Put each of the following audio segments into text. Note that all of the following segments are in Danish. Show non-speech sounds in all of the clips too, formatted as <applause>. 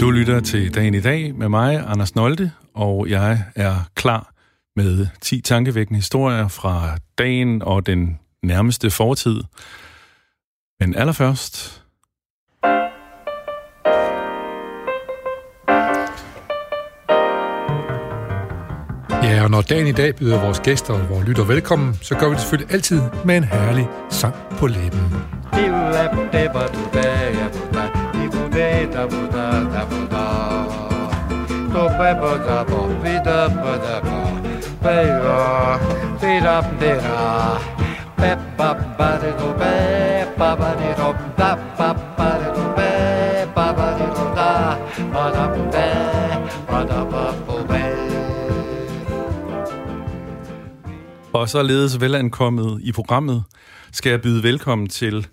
Du lytter til Dagen i dag med mig, Anders Nolte, og jeg er klar med 10 tankevækkende historier fra dagen og den nærmeste fortid. Men allerførst... Ja, og når dagen i dag byder vores gæster og vores lytter velkommen, så gør vi det selvfølgelig altid med en herlig sang på læben dei da bu da da bu da. Do pe bo da bo vi da bo da bo. Pe ro fi ra de ra pe ba ba de do pe ba ba de do da ba ba de do pe ba ba de do da. Ba da bu pe ba da ba bu pe og således velankommet i programmet skal jeg byde velkommen til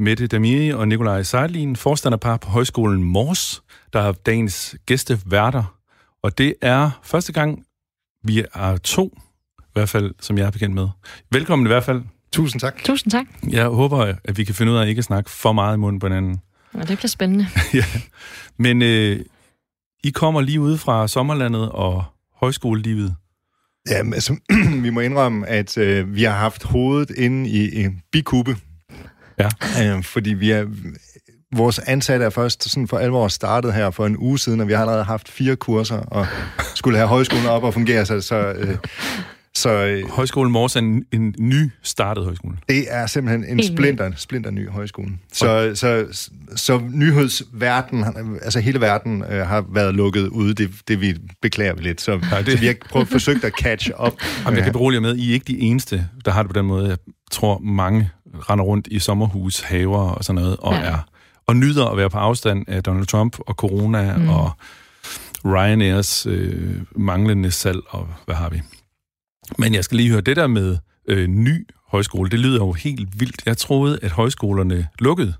Mette Damiri og Nikolaj Seidlin, forstanderpar på Højskolen Mors, der er dagens gæsteværter. Og det er første gang, vi er to, i hvert fald, som jeg er bekendt med. Velkommen i hvert fald. Tusind tak. Tusind tak. Jeg håber, at vi kan finde ud af at ikke snakke for meget i munden på hinanden. Og det bliver spændende. <laughs> ja. Men øh, I kommer lige ude fra sommerlandet og højskolelivet. Ja, altså, <clears throat> vi må indrømme, at øh, vi har haft hovedet inde i en bikube. Ja. Øh, fordi vi er, vores ansatte er først sådan for alvor startet her for en uge siden, og vi har allerede haft fire kurser, og skulle have højskolen op og fungere, så... så øh, så øh, Højskolen Mors er en, en ny startet højskole. det er simpelthen en splinter, splinter ny højskole. Så, så, så, så nyhedsverden, altså hele verden, øh, har været lukket ude. Det, det vi beklager vi lidt. Så, ja, det... så vi har prøvet, forsøgt at catch up. Jamen, jeg kan berolige med, I er ikke de eneste, der har det på den måde. Jeg tror, mange render rundt i sommerhus, haver og sådan noget, og, ja. er, og nyder at være på afstand af Donald Trump og corona mm. og Ryanairs øh, manglende salg, og hvad har vi? Men jeg skal lige høre, det der med øh, ny højskole, det lyder jo helt vildt. Jeg troede, at højskolerne lukkede.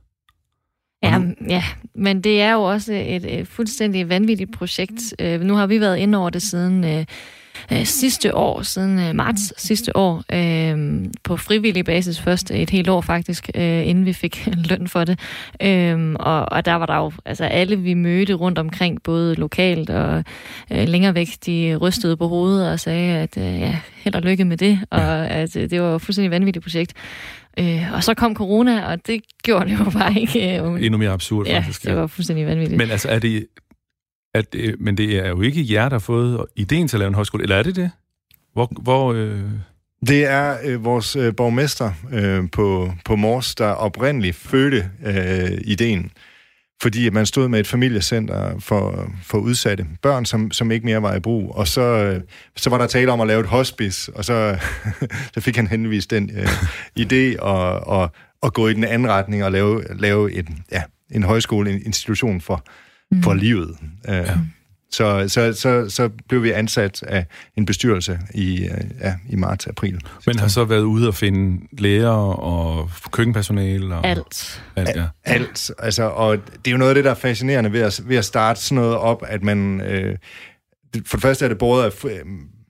Ja, ja, men det er jo også et, et fuldstændig vanvittigt projekt. Øh, nu har vi været inde over det siden øh, øh, sidste år, siden øh, marts sidste år, øh, på frivillig basis først et helt år faktisk, øh, inden vi fik <laughs> løn for det. Øh, og, og der var der jo, altså alle vi mødte rundt omkring, både lokalt og øh, længere væk, de rystede på hovedet og sagde, at øh, ja, held og lykke med det, og at øh, det var et fuldstændig vanvittigt projekt. Øh, og så kom corona, og det gjorde det jo bare ikke. Øh, Endnu mere absurd, ja, faktisk. det var fuldstændig vanvittigt. Men altså, er det, at, øh, men det er jo ikke jer, der har fået ideen til at lave en højskole, eller er det det? Hvor, hvor øh... Det er øh, vores øh, borgmester øh, på, på Mors, der oprindeligt fødte øh, ideen. Fordi man stod med et familiecenter for, for udsatte børn, som, som ikke mere var i brug. Og så, øh, så var der tale om at lave et hospice, og så, <laughs> så fik han henvist den øh, idé og, og, og gå i den anden retning og lave, lave en, ja, en højskole, en institution for, mm. for livet. Uh, ja. så, så, så, så blev vi ansat af en bestyrelse i, uh, ja, i marts-april. Men har så været ude og finde læger og køkkenpersonale? Og alt. Alt, ja. alt. Altså, og det er jo noget af det, der er fascinerende ved at, ved at starte sådan noget op, at man... Øh, for det første er det både af,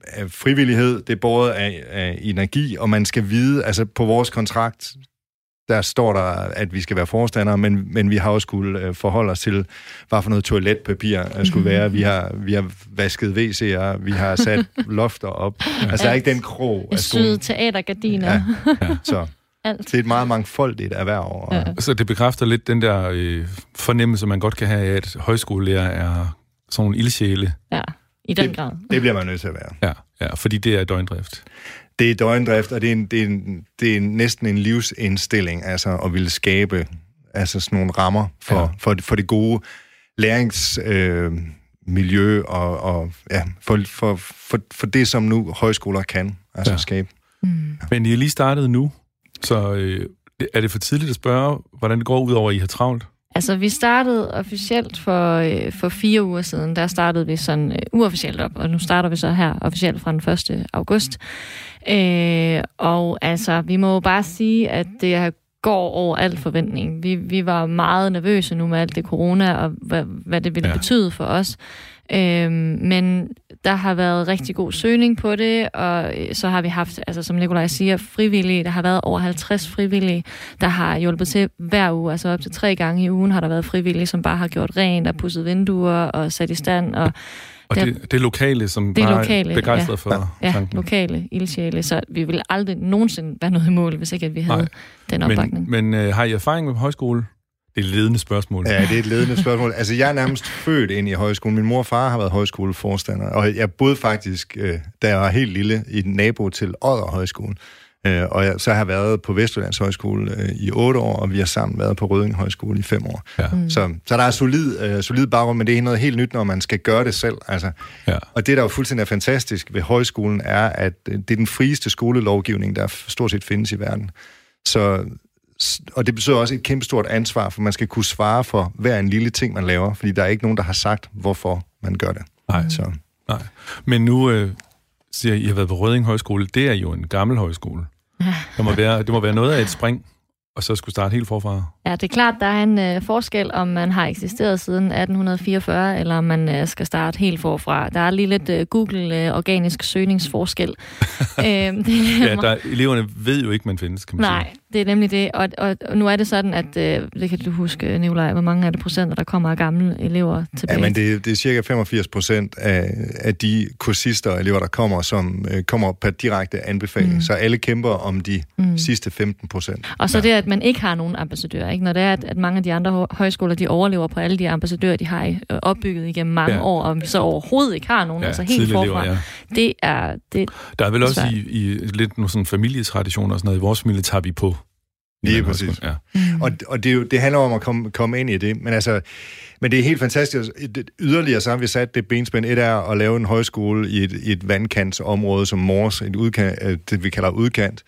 af frivillighed, det er både af, af energi, og man skal vide, altså på vores kontrakt, der står der, at vi skal være forstandere, men, men vi har også skulle øh, forholde os til, hvad for noget toiletpapir øh, skulle mm-hmm. være. Vi har, vi har vasket WC'er, vi har sat <laughs> lofter op. Altså, der er ikke den krog af skolen. Syde teatergardiner. Ja, ja. <laughs> Så Alt. det er et meget mangfoldigt erhverv. Og... Ja. Så det bekræfter lidt den der øh, fornemmelse, man godt kan have af, at højskolelærer er sådan nogle ildsjæle. Ja, i den det, grad. Det bliver man nødt til at være. Ja, ja fordi det er døgndrift det er døgndrift, og det er, en, det, er en, det er næsten en livsindstilling, altså at ville skabe altså sådan nogle rammer for, ja. for, for det gode læringsmiljø øh, og, og ja, for, for, for, for det, som nu højskoler kan altså ja. skabe. Mm. Ja. Men I er lige startet nu, så øh, er det for tidligt at spørge, hvordan det går ud over, at I har travlt? Altså, vi startede officielt for, øh, for fire uger siden. Der startede vi sådan øh, uofficielt op, og nu starter vi så her officielt fra den 1. august. Øh, og altså, vi må jo bare sige, at det går over al forventning. Vi, vi var meget nervøse nu med alt det corona, og hvad, hvad det ville ja. betyde for os. Øhm, men der har været rigtig god søgning på det, og så har vi haft, altså som Nikolaj siger, frivillige. Der har været over 50 frivillige, der har hjulpet til hver uge. Altså op til tre gange i ugen har der været frivillige, som bare har gjort rent og pudset vinduer og sat i stand. Og og det, det, det lokale, som det bare lokale, er begejstret ja. for ja, tanken. lokale ildsjæle. Så vi vil aldrig nogensinde være noget i mål, hvis ikke at vi havde Nej. den opbakning. Men, men uh, har I erfaring med højskole? Det er et ledende spørgsmål. Ja, det er et ledende spørgsmål. Altså, jeg er nærmest født ind i højskolen. Min mor og far har været højskoleforstander, og jeg boede faktisk, øh, da jeg var helt lille, i den nabo til Odder Højskole. Øh, og jeg, så har jeg været på Vestjyllands Højskole øh, i otte år, og vi har sammen været på Røding Højskole i fem år. Ja. Mm. Så, så der er solid, øh, solid baggrund, men det er noget helt nyt, når man skal gøre det selv. Altså. Ja. Og det, der jo fuldstændig er fantastisk ved højskolen, er, at øh, det er den frieste skolelovgivning, der stort set findes i verden. Så, og det betyder også et kæmpestort ansvar, for man skal kunne svare for hver en lille ting, man laver, fordi der er ikke nogen, der har sagt, hvorfor man gør det. Nej. Så. Nej. Men nu øh, siger I, har været på Røding Højskole. Det er jo en gammel højskole. Der må være, det må være noget af et spring, og så skulle starte helt forfra. Ja, det er klart, der er en øh, forskel, om man har eksisteret siden 1844, eller om man øh, skal starte helt forfra. Der er lige lidt øh, Google-organisk søgningsforskel. <laughs> øhm, det, Ja, der, eleverne ved jo ikke, man findes, kan man Nej, sige. det er nemlig det. Og, og, og nu er det sådan, at, øh, det kan du huske, Nikolaj, hvor mange er det procenter, der kommer af gamle elever tilbage? Ja, men det, det er cirka 85 procent af, af de kursister og elever, der kommer, som øh, kommer per direkte anbefaling. Mm. Så alle kæmper om de Mm. sidste 15 procent. Og så det, at man ikke har nogen ambassadører. Ikke? Når det er, at, at mange af de andre hø- højskoler, de overlever på alle de ambassadører, de har øh, opbygget igennem mange Ja. år, og vi så overhovedet ikke har nogen, Ja, altså helt forfra. elever, ja. Det er... Det, Der er vel også i, i lidt nogle sådan familietraditioner og sådan noget. I vores familie tager vi på. Lige præcis. Ja. mm. Og, og det, er jo, det handler om at komme, komme ind i det. Men altså, men det er helt fantastisk. Yderligere så har vi sat det benspænd. Et er at lave en højskole i et, i et vandkantsområde som Mors, et udkant, øh, det vi kalder udkant.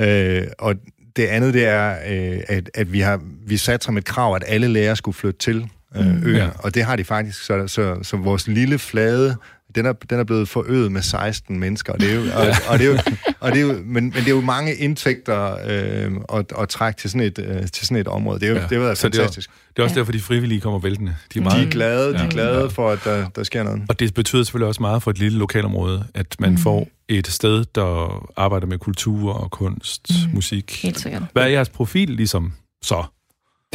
Øh, og det andet, det er, øh, at, at vi har vi sat som et krav, at alle lærere skulle flytte til øh, Mm. Ja. Ja. Og det har de faktisk. Så, så, så vores lille flade, den er, den er blevet forøget med 16 mennesker. Og det er jo, og, og det er jo, og det er jo, men, men det er jo mange indtægter øh, at, at trække til sådan et, øh, til sådan et område. Det er jo, Ja. det har været Så det er- fantastisk. Det er også Ja. derfor, de frivillige kommer væltende. De er De meget, er glade, de Ja. er glade Ja. for, at der, der sker noget. Og det betyder selvfølgelig også meget for et lille lokalområde, at man Mm. får et sted, der arbejder med kultur og kunst, Mm. musik. helt sikkert. Hvad er jeres profil ligesom så?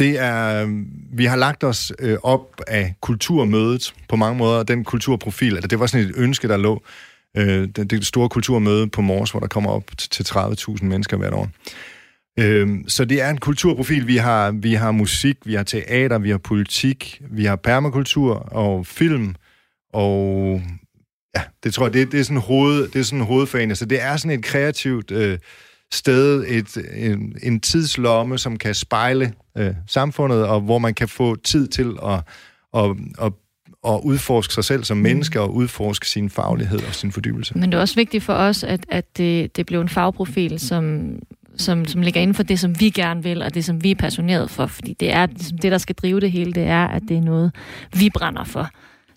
Det er, øh, vi har lagt os øh, op af kulturmødet på mange måder. Den kulturprofil, altså det var sådan et ønske, der lå. Øh, det, det store kulturmøde på Mors, hvor der kommer op til til 30.000 mennesker hvert år. Øh, så det er en kulturprofil. Vi har, vi har musik, vi har teater, vi har politik, vi har permakultur og film, og ja, det tror jeg, det, det er sådan hoved, det er sådan hovedfagene. Så det er sådan et kreativt øh, sted, et, en, en tidslomme, som kan spejle øh, samfundet, og hvor man kan få tid til at, at, at, at udforske sig selv som menneske, og udforske sin faglighed og sin fordybelse. Men det er også vigtigt for os, at, at det, det blev en fagprofil, som, som, som ligger inden for det, som vi gerne vil, og det, som vi er passioneret for. Fordi det er ligesom det, der skal drive det hele, det er, at det er noget, vi brænder for.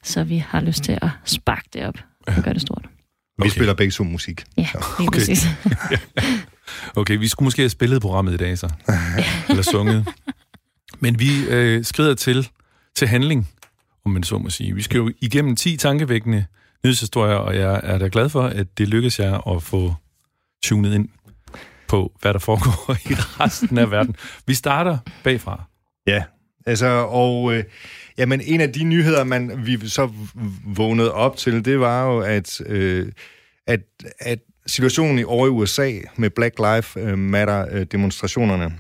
Så vi har lyst til at sparke det op og gøre det stort. Vi Okay. spiller begge to musik. Ja, lige okay. præcis. <laughs> <laughs> Okay, vi skulle måske have spillet programmet i dag så. <laughs> Eller sunget. Men vi øh, skrider til, til handling, om man så må sige. Vi skal jo igennem 10 tankevækkende nyhedshistorier, og jeg er da glad for, at det lykkes jer at få tunet ind på, hvad der foregår <laughs> i resten af verden. Vi starter bagfra. Ja, altså, og øh, jamen, en af de nyheder, man vi så vågnede op til, det var jo, at, øh, at, at situationen i over i USA med Black Lives Matter demonstrationerne,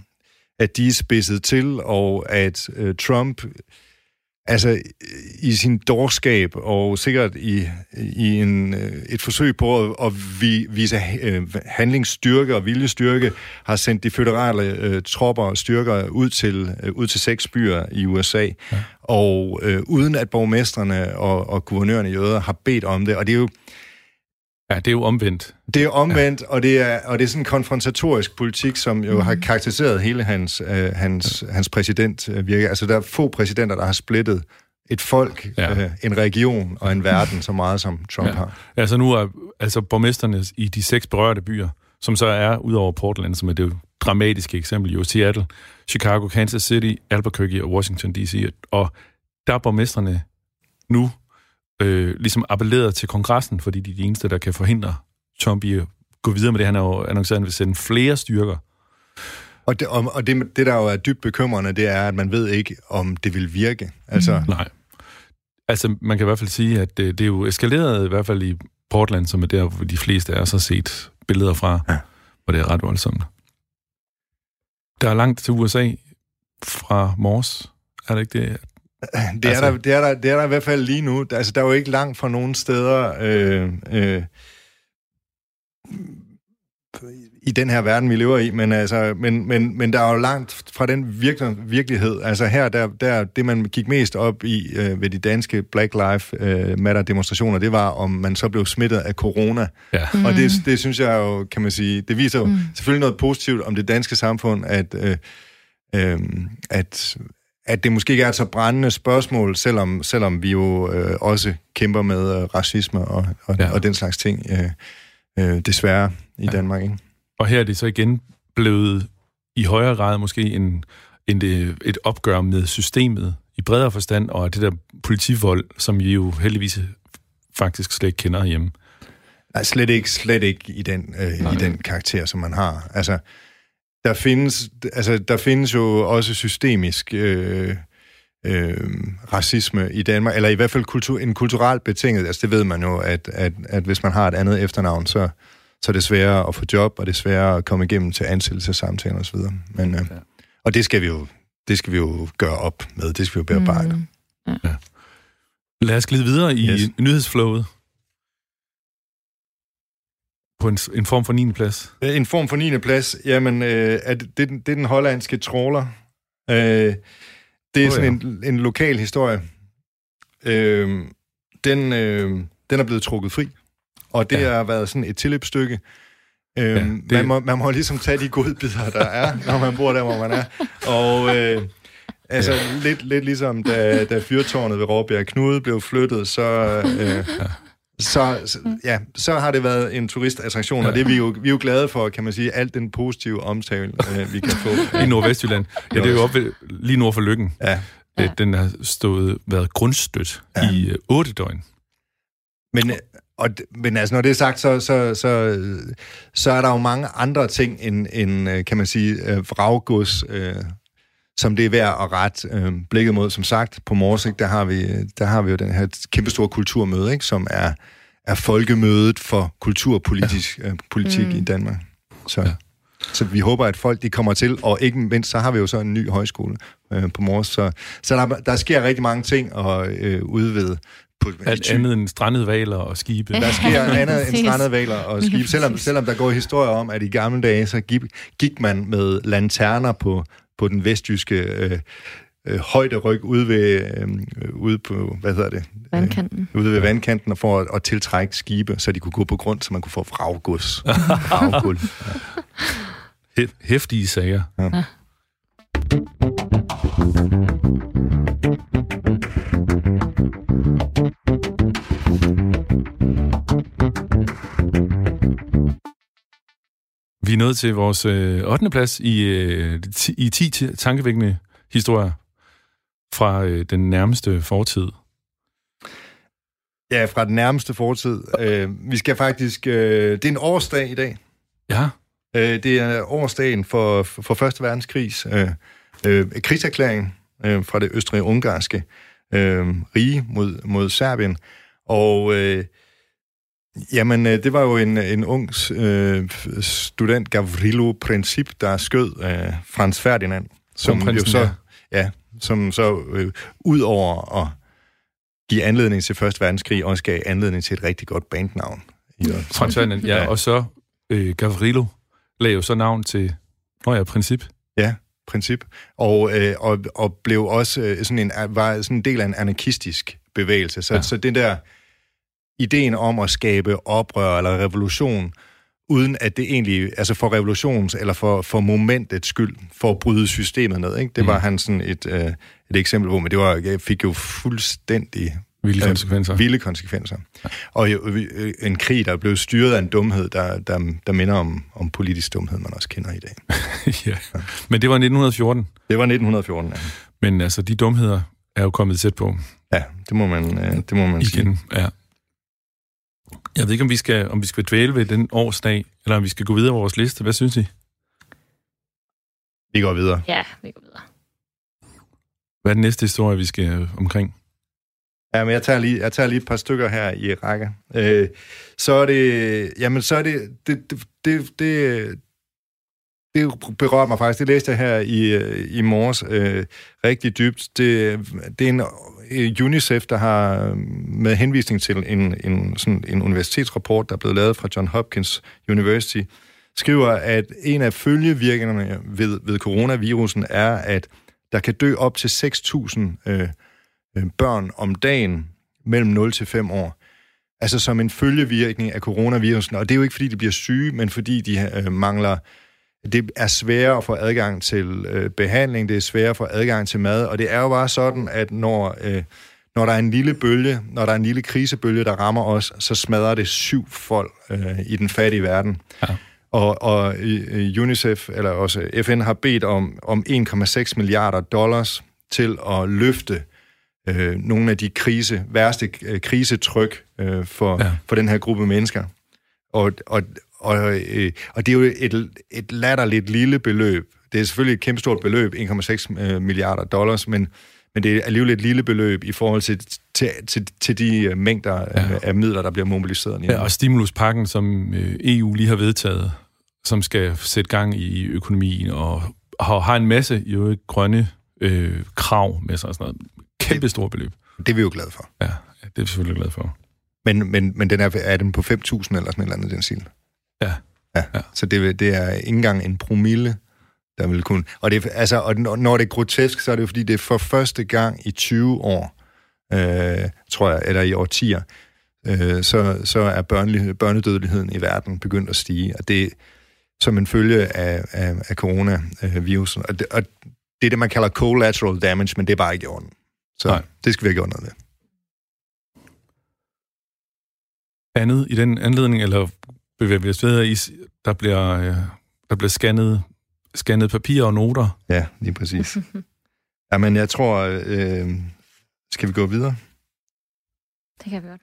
at de er spidset til, og at øh, Trump altså i sin dårskab, og sikkert i, i en, øh, et forsøg på at, at vi, vise øh, handlingsstyrke og viljestyrke, har sendt de føderale øh, tropper og styrker ud til, øh, ud til seks byer i USA, ja. og øh, uden at borgmestrene og, og guvernørerne i jøder har bedt om det, og det er jo Ja, det er jo omvendt. det er omvendt, ja. og, det er, og det er sådan en konfrontatorisk politik, som jo mm. har karakteriseret hele hans, øh, hans, hans præsidentvirke. Altså, der er få præsidenter, der har splittet et folk, Ja. ja. øh, en region og en verden så meget, som Trump Ja. ja. har. Altså nu er altså borgmesterne i de seks berørte byer, som så er ud over Portland, som er det dramatiske eksempel, jo Seattle, Chicago, Kansas City, Albuquerque og Washington D.C. Og der er borgmesterne nu øh, ligesom appelleret til kongressen, fordi de er de eneste, der kan forhindre Trump i at gå videre med det. Han har jo annonceret, at han vil sende flere styrker. Og, det, og, og det, det, der jo er dybt bekymrende, det er, at man ved ikke, om det vil virke. Altså, mm. Nej. Altså, man kan i hvert fald sige, at det, det er jo eskaleret, i hvert fald i Portland, som er der, hvor de fleste af os har set billeder fra, ja. hvor det er ret voldsomt. Der er langt til USA fra Mors, er det ikke det? <laughs> Det er, altså, der, det, er der, det er der i hvert fald lige nu. Altså, der er jo ikke langt fra nogen steder øh, øh, i den her verden, vi lever i, men, altså, men, men, men der er jo langt fra den virkelig, virkelighed. Altså her, der, der, det man gik mest op i øh, ved de danske Black Lives øh, Matter-demonstrationer, det var, om man så blev smittet af corona. Ja. Mm. Og det, det synes jeg jo, kan man sige, det viser jo mm. selvfølgelig noget positivt om det danske samfund, at, øh, øh, at at det måske ikke er et så brændende spørgsmål, selvom, selvom vi jo øh, også kæmper med øh, racisme og, og, ja. og den slags ting, øh, øh, desværre i ja. Danmark. Ikke? Og her er det så igen blevet i højere grad måske en, en det, et opgør med systemet i bredere forstand, og det der politivold, som vi jo heldigvis faktisk slet ikke kender hjemme. Nej, slet ikke, slet ikke i den, øh, i den karakter, som man har. Altså, der findes, altså, der findes jo også systemisk øh, øh, racisme i Danmark, eller i hvert fald kultur, en kulturelt betinget, altså det ved man jo, at, at, at hvis man har et andet efternavn, så, så er det sværere at få job, og det er sværere at komme igennem til ansættelsessamtaler osv. Men, øh, ja. Og det skal vi jo det skal vi jo gøre op med, det skal vi jo bearbejde. Mm. Ja. Ja. Lad os glide videre i yes. nyhedsflowet på en, en form for 9. plads? En form for 9. plads, jamen, øh, er det, det, er den hollandske tråler. Øh, det er oh, sådan ja. en, en lokal historie. Øh, den, øh, den er blevet trukket fri, og det ja. har været sådan et tilløbsstykke. Øh, ja, det... man, må, man må ligesom tage de gode bidder, der er, <laughs> når man bor der, hvor man er. Og... Øh, Altså, ja. lidt, lidt ligesom da, da fyrtårnet ved Råbjerg Knude blev flyttet, så, øh, så, så, ja, så har det været en turistattraktion, ja. og det er vi, jo, vi er jo glade for, kan man sige, alt den positive omtale, øh, vi kan få. <laughs> I Nordvestjylland. Ja, det er jo op ved, lige nord for Lykken. Ja. ja. Den har stået, været grundstødt ja. i øh, otte døgn. Men, og, men altså, når det er sagt, så, så, så, så er der jo mange andre ting end, end øh, kan man sige, øh, vraggods, øh, som det er værd at rette øh, blikket mod. Som sagt, på Morsik, der har vi, der har vi jo den her kæmpestore kulturmøde, ikke, som er, er folkemødet for kulturpolitisk ja. øh, politik mm. i Danmark. Så, ja. så vi håber, at folk de kommer til, og ikke mindst, så har vi jo så en ny højskole øh, på Mors. Så, så der, der sker rigtig mange ting og øh, udvide på, Alt andet end strandede valer og skibe. Der sker <laughs> andet end strandede valer og skibe. Selvom, selvom der går historier om, at i gamle dage, så gik, gik man med lanterner på på den vestjyske øh, øh, højderyg ude ved øh, ude på hvad hedder det? Vandkanten. Øh, ude ved vandkanten og for at, at tiltrække skibe, så de kunne gå på grund, så man kunne få vraggods. Vragguld. <laughs> Ja. Hæftige sager. Ja. ja. Vi er nået til vores øh, 8. plads i, øh, i 10 tankevækkende historier fra øh, den nærmeste fortid. Ja, fra den nærmeste fortid. Øh, vi skal faktisk... Øh, det er en årsdag i dag. Ja. Øh, det er årsdagen for, for Første Verdenskrigs øh, øh, krigserklæring øh, fra det østrig-ungarske øh, rige mod, mod Serbien. Og... Øh, Jamen, øh, det var jo en, en ung øh, student, Gavrilo Princip, der skød øh, Frans Ferdinand, som jo så, ja. ja, som så øh, ud over at give anledning til Første Verdenskrig, også gav anledning til et rigtig godt bandnavn. Frans Ferdinand, ja, ja. og så øh, Gavrilo lagde jo så navn til, nå ja, Princip. Ja, Princip, og, øh, og, og blev også øh, sådan en, var sådan en del af en anarkistisk bevægelse. Så, ja. så det der ideen om at skabe oprør eller revolution, uden at det egentlig, altså for revolutions eller for, for momentets skyld, for at bryde systemet ned. Ikke? Det var mm. han sådan et, øh, et eksempel på, men det var, jeg fik jo fuldstændig Vilde øh, konsekvenser. Øh, vilde konsekvenser. Ja. Og jo, øh, en krig, der blev styret af en dumhed, der, der, der minder om, om politisk dumhed, man også kender i dag. ja. <laughs> ja. Men det var 1914? Det var 1914, ja. Men altså, de dumheder er jo kommet tæt på. Ja, det må man, øh, det må man igen. sige. Ja. Jeg ved ikke, om vi skal, om vi skal dvæle ved den årsdag, eller om vi skal gå videre på vores liste. Hvad synes I? Vi går videre. Ja, vi går videre. Hvad er den næste historie, vi skal øh, omkring? Ja, men jeg tager lige, jeg tager lige et par stykker her i række. Øh, så er det, jamen så er det, det, det, det, det, det berører mig faktisk. Det læste jeg her i, øh, i morges øh, rigtig dybt. Det, det er en øh, Øh, UNICEF, der har øh, med henvisning til en, en, sådan en universitetsrapport, der er blevet lavet fra John Hopkins University, skriver, at en af følgevirkningerne ved, ved coronavirusen er, at der kan dø op til 6.000 øh, øh, børn om dagen mellem 0 til 5 år. Altså som en følgevirkning af coronavirusen. Og det er jo ikke, fordi de bliver syge, men fordi de øh, mangler... Det er sværere at få adgang til øh, behandling, det er sværere at få adgang til mad, og det er jo bare sådan, at når, øh, når der er en lille bølge, når der er en lille krisebølge, der rammer os, så smadrer det syv folk øh, i den fattige verden. Ja. Og, og øh, UNICEF, eller også FN, har bedt om, om 1,6 milliarder dollars til at løfte øh, nogle af de krise, værste øh, krisetryk øh, for, Ja. ja. for den her gruppe mennesker. Og, og, og, øh, og det er jo et, et latterligt lille beløb. Det er selvfølgelig et kæmpestort beløb, 1,6 øh, milliarder dollars, men, men det er alligevel et lille beløb i forhold til, til, til, til de øh, mængder Ja. ja. af midler, der bliver mobiliseret. Ja, og stimuluspakken, som øh, EU lige har vedtaget, som skal sætte gang i økonomien, og har, har en masse øvrigt grønne øh, krav med sig og sådan noget. Kæmpe store beløb. Det er vi jo glade for. Ja, det er jeg selvfølgelig glad for. Men, men, men den er, er den på 5.000 eller sådan et eller andet den stil? Ja. Ja, Ja. så det, det er ikke engang en promille, der vil kunne... Og, det, altså, og når det er grotesk, så er det jo fordi, det er for første gang i 20 år, øh, tror jeg, eller i årtier, øh, så, så er børnedødeligheden i verden begyndt at stige. Og det er som en følge af, af, af coronavirusen. Og det, og det er det, man kalder collateral damage, men det er bare ikke i orden. Så. Nej. det skal vi have gjort noget ved. Andet i den anledning, eller bevæger vi os videre i, der bliver, øh, der bliver scannet, scannet papir og noter. Ja, lige præcis. <laughs> Jamen, jeg tror... Øh, skal vi gå videre? Det kan vi godt.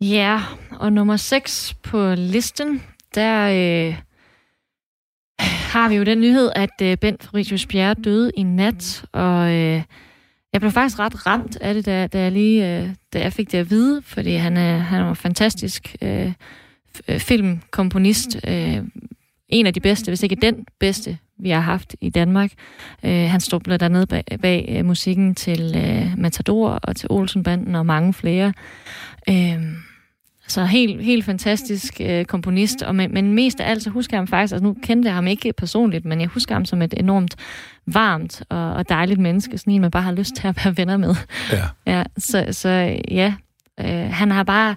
Ja, og nummer 6 på listen, der øh, har vi jo den nyhed, at øh, Bent Fabricius Bjerre døde i nat, og øh, jeg blev faktisk ret ramt af det, da, da, jeg, lige, øh, da jeg fik det at vide, fordi han er, han er en fantastisk øh, øh filmkomponist. Øh, en af de bedste, hvis ikke den bedste, vi har haft i Danmark. Øh, han stod blandt andet bag, bag øh, musikken til øh, Matador og til Olsenbanden og mange flere. Øh, så helt, helt fantastisk øh, komponist, og men, men mest af alt så husker jeg ham faktisk, altså nu kendte jeg ham ikke personligt, men jeg husker ham som et enormt varmt og, og dejligt menneske, sådan en, man bare har lyst til at være venner med. Ja. <laughs> Ja, så, så ja, øh, han har bare,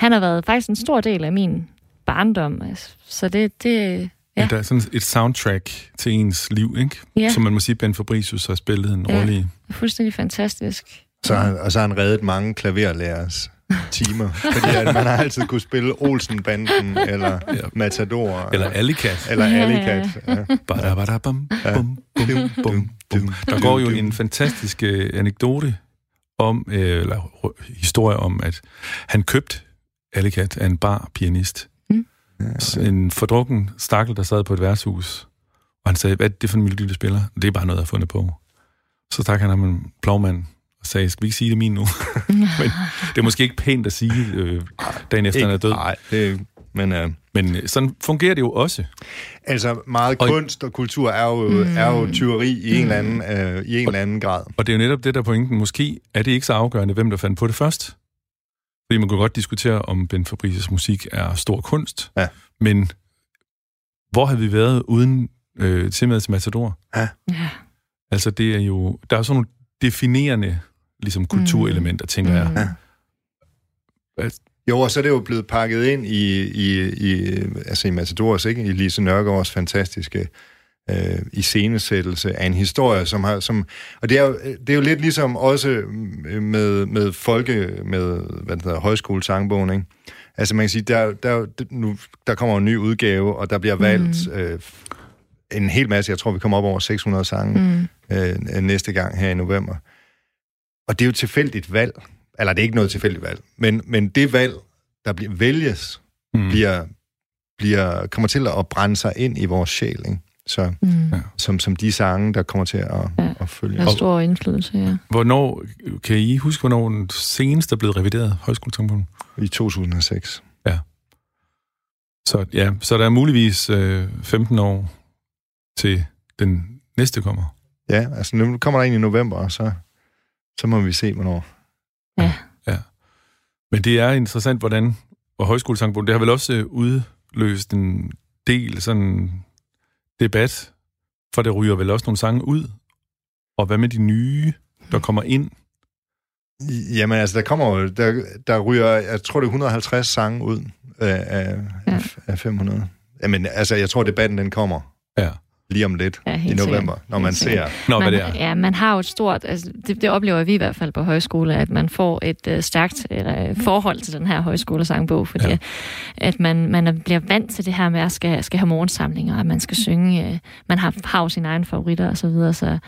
han har været faktisk en stor del af min barndom, altså, så det, det Ja. Ja. Der er sådan et soundtrack til ens liv, ikke? Ja. Som man må sige, Ben Fabricius har spillet en Ja. rolle i. fuldstændig fantastisk. Så, han- og så har han reddet mange klaverlærers timer. fordi at man har altid kunne spille Olsenbanden, eller Ja. Matador, Eller Alicat. eller Ja. Alicat. Ja. Badabadabam, bum, bum, bum, bum. Der går jo en fantastisk øh, anekdote om, øh, eller historie om, at han købte Alicat af en bar pianist. Mm. En fordrukken stakkel, der sad på et værtshus. Og han sagde, hvad er det for en melodi, du spiller? Det er bare noget, jeg har fundet på. Så stak han ham en plovmand sagde, skal vi ikke sige det min nu? <laughs> Men det er måske ikke pænt at sige, øh, dagen efter han er død. Nej, det, men øh, Men øh, sådan fungerer det jo også. altså meget Og- kunst og kultur er jo, mm. er jo tyveri i en, eller anden, øh, i en eller anden grad. Og det er jo netop det, der er pointen. Måske er det ikke så afgørende, hvem der fandt på det først. Fordi man kan godt diskutere, om Ben Fabrices musik er stor kunst. Ja. Men hvor havde vi været uden øh, Timad til Matador? Ja. Altså, det er jo... Der er sådan nogle definerende ligesom, kulturelementer, tænker jeg. Mm. Jo, og så er det jo blevet pakket ind i, i, i, altså i Matadors, ikke? I Lise Nørgaards fantastiske øh, iscenesættelse af en historie, som har... Som, og det er, jo, det er jo lidt ligesom også med, med folke, med hvad det hedder, højskolesangbogen, ikke? Altså man kan sige, der, der, nu, der kommer en ny udgave, og der bliver valgt øh, en hel masse. Jeg tror, vi kommer op over 600 sange mm. øh, næste gang her i november. Og det er jo tilfældigt valg. Eller det er ikke noget tilfældigt valg. Men, men det valg, der bliver, vælges, mm. bliver, bliver, kommer til at brænde sig ind i vores sjæl. Ikke? Så, mm. som, som de sange, der kommer til at, ja. at følge. Der er stor indflydelse, ja. Hvornår, kan I huske, hvornår den seneste er blevet revideret, højskolesangbogen? I 2006. Ja. Så, ja, så der er muligvis øh, 15 år til den næste kommer. Ja, altså nu kommer der en i november, og så, så må vi se, hvornår. Ja. ja. Men det er interessant, hvordan og højskolesangbogen, det har vel også øh, udløst en del sådan debat, for det ryger vel også nogle sange ud. Og hvad med de nye, der kommer ind? Jamen altså, der kommer der, der ryger, jeg tror det er 150 sange ud af, af, ja. af 500. Jamen altså, jeg tror debatten den kommer. Ja lige om lidt ja, i november, sikkert. når man helt ser... Nå, man, hvad det er. Ja, man har jo et stort... Altså, det, det oplever vi i hvert fald på højskole, at man får et uh, stærkt eller, forhold til den her højskolesangbog, fordi ja. at man, man bliver vant til det her med at skal, skal have morgensamlinger, at man skal synge, uh, man har, har sine egne favoritter osv., så, videre, så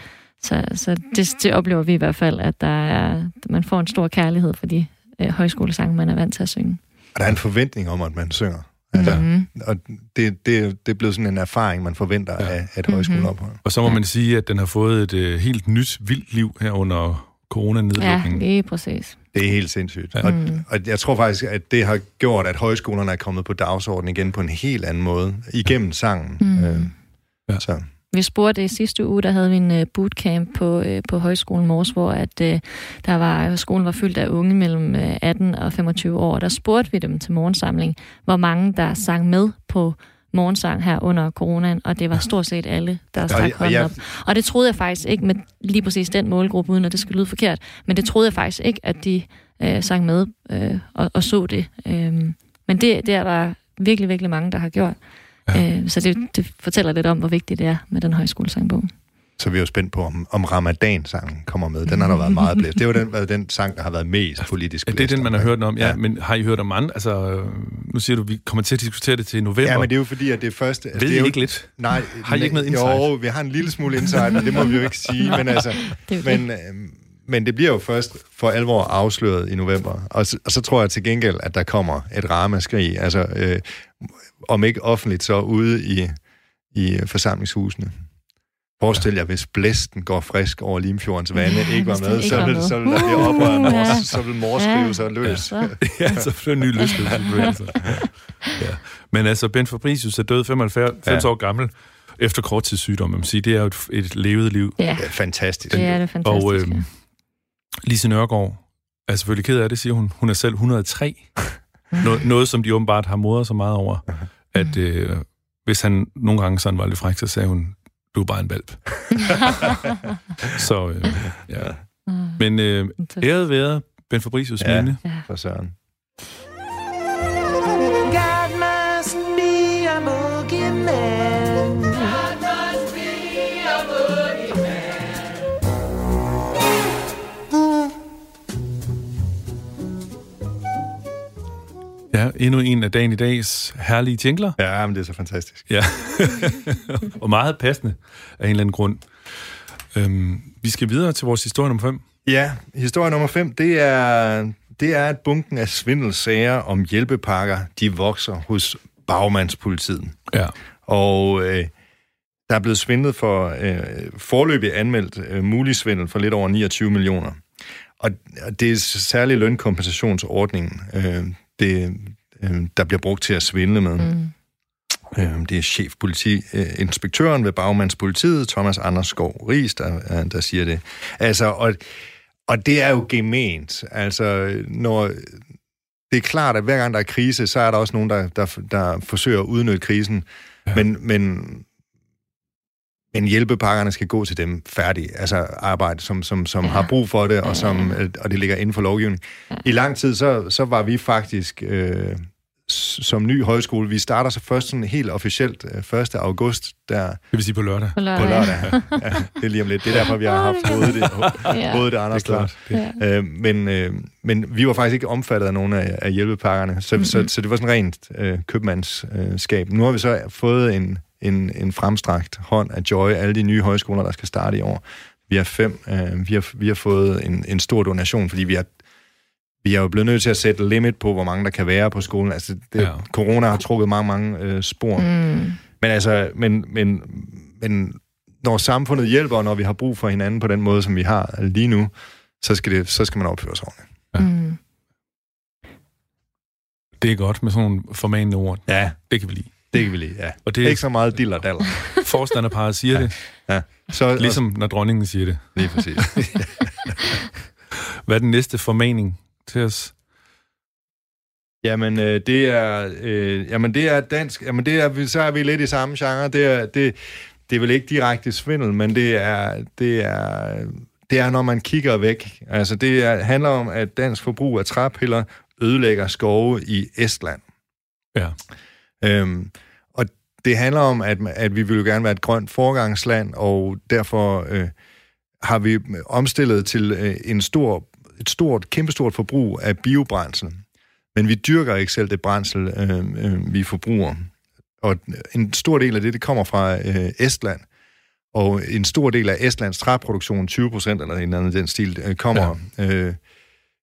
så, så det, det oplever vi i hvert fald, at der er, man får en stor kærlighed for de uh, højskolesange, man er vant til at synge. Og der er en forventning om, at man synger. Altså, mm-hmm. Og det, det, det er blevet sådan en erfaring, man forventer ja. af, et højskoleophold. Mm-hmm. Og så må man sige, at den har fået et uh, helt nyt, vildt liv her under coronanedlukningen. Ja, lige præcis. Det er helt sindssygt. Ja. Og, mm. og jeg tror faktisk, at det har gjort, at højskolerne er kommet på dagsordenen igen på en helt anden måde, igennem sangen. Mm. Øh, ja. Så. Vi spurgte i sidste uge, der havde vi en uh, bootcamp på, uh, på højskolen Mors, hvor at, uh, der var, skolen var fyldt af unge mellem uh, 18 og 25 år. Der spurgte vi dem til morgensamling, hvor mange der sang med på morgensang her under coronaen, og det var stort set alle, der stak hånden op. Og det troede jeg faktisk ikke med lige præcis den målgruppe, uden at det skulle lyde forkert, men det troede jeg faktisk ikke, at de uh, sang med uh, og, og så det. Uh, men det, det er der virkelig, virkelig mange, der har gjort. Ja. Øh, så det, det fortæller lidt om, hvor vigtigt det er med den højskolesangbog. Så vi er jo spændt på, om, om Ramadan-sangen kommer med. Den har der været meget blæst. Det er jo den, den sang, der har været mest politisk ja, det er den, man har hørt om, ja. ja. Men har I hørt om andre? Altså, nu siger du, vi kommer til at diskutere det til november. Ja, men det er jo fordi, at det første... Altså, Ved det er jo, ikke lidt? Nej. Har I ikke noget insight? Jo, vi har en lille smule insight, og det må vi jo ikke sige. <laughs> men altså... men, øh, men det bliver jo først for alvor afsløret i november. Og så, og så tror jeg til gengæld, at der kommer et ramaskrig. Altså, øh, om ikke offentligt, så ude i, i forsamlingshusene. Forestil jer, hvis blæsten går frisk over Limfjordens vande, ja, ikke var med, ikke så, vil, så vil der blive oprørt mors, ja. så vil mor skrive sig løs. Ja, <laughs> ja så får en ny lyst. Altså. Ja. Men altså, Ben Fabricius er død 95 ja. år gammel efter kort tid sygdom. Man sige. Det er jo et, et levet liv. Ja. ja fantastisk. Det er det fantastisk, Og øh, Lise Nørgaard er selvfølgelig ked af det, siger hun. Hun er selv 103. Noget, noget, som de åbenbart har modret så meget over, at øh, hvis han nogle gange sådan var lidt fræk, så sagde hun, du er bare en valp. så, øh, ja. Men øh, æret være Ben Fabricius ja, minde. Ja, for søren. Ja, endnu en af dagen i dags herlige jingler. Ja, men det er så fantastisk. Ja, <laughs> og meget passende af en eller anden grund. Øhm, vi skal videre til vores historie nummer 5. Ja, historie nummer 5, det er, det er, at bunken af svindelsager om hjælpepakker, de vokser hos bagmandspolitiet. Ja. Og øh, der er blevet svindlet for, øh, forløbig anmeldt øh, mulig svindel for lidt over 29 millioner. Og det er særlig lønkompensationsordningen, øh, det, øh, der bliver brugt til at svindle med. Mm. Øh, det er chefpolitiinspektøren ved Bagmandspolitiet, Thomas Andersgaard Ries, der, der siger det. Altså, og, og det er jo gement. Altså, når det er klart, at hver gang der er krise, så er der også nogen, der, der, der forsøger at udnytte krisen. Ja. Men, men men hjælpepakkerne skal gå til dem færdige, altså arbejde, som, som, som ja. har brug for det, og, som, og det ligger inden for lovgivning. Ja. I lang tid, så, så var vi faktisk øh, som ny højskole, vi starter så først sådan helt officielt øh, 1. august. Der, det vil sige på lørdag. På lørdag, på lørdag ja. ja. Det er lige om lidt. Det er derfor, vi har haft hovedet det, hovedet det andre steder. Øh, men, øh, men vi var faktisk ikke omfattet af nogen af, af hjælpepakkerne, så, mm-hmm. så, så det var sådan rent øh, købmandskab. Nu har vi så fået en en, en fremstrakt hånd af Joy, alle de nye højskoler, der skal starte i år. Vi har fem. Øh, vi, har, vi har fået en, en stor donation, fordi vi har vi er jo blevet nødt til at sætte limit på, hvor mange der kan være på skolen. Altså, det, ja. corona har trukket mange, mange øh, spor. Mm. Men altså, men, men, men når samfundet hjælper, og når vi har brug for hinanden på den måde, som vi har lige nu, så skal, det, så skal man opføre sig ordentligt. Ja. Mm. Det er godt med sådan nogle formanende ord. Ja. Det kan vi lide. Det kan vi lide, ja. Og det er ikke så meget diller daller. Forstanderparet siger ja. det. Ja. Så, ligesom når dronningen siger det. Lige præcis. Hvad er den næste formaning til os? Jamen, øh, det er, øh, jamen, det er dansk. Jamen, det er, så er vi lidt i samme genre. Det er, det, det er vel ikke direkte svindel, men det er, det er, det er, når man kigger væk. Altså, det er, handler om, at dansk forbrug af træpiller ødelægger skove i Estland. Ja. Øhm, det handler om, at, at vi vil jo gerne være et grønt forgangsland, og derfor øh, har vi omstillet til øh, en stor, et stort, kæmpestort forbrug af biobrændsel. Men vi dyrker ikke selv det brændsel, øh, øh, vi forbruger. Og en stor del af det, det kommer fra øh, Estland. Og en stor del af Estlands træproduktion, 20 procent eller en anden den stil, øh, kommer... Ja. Øh,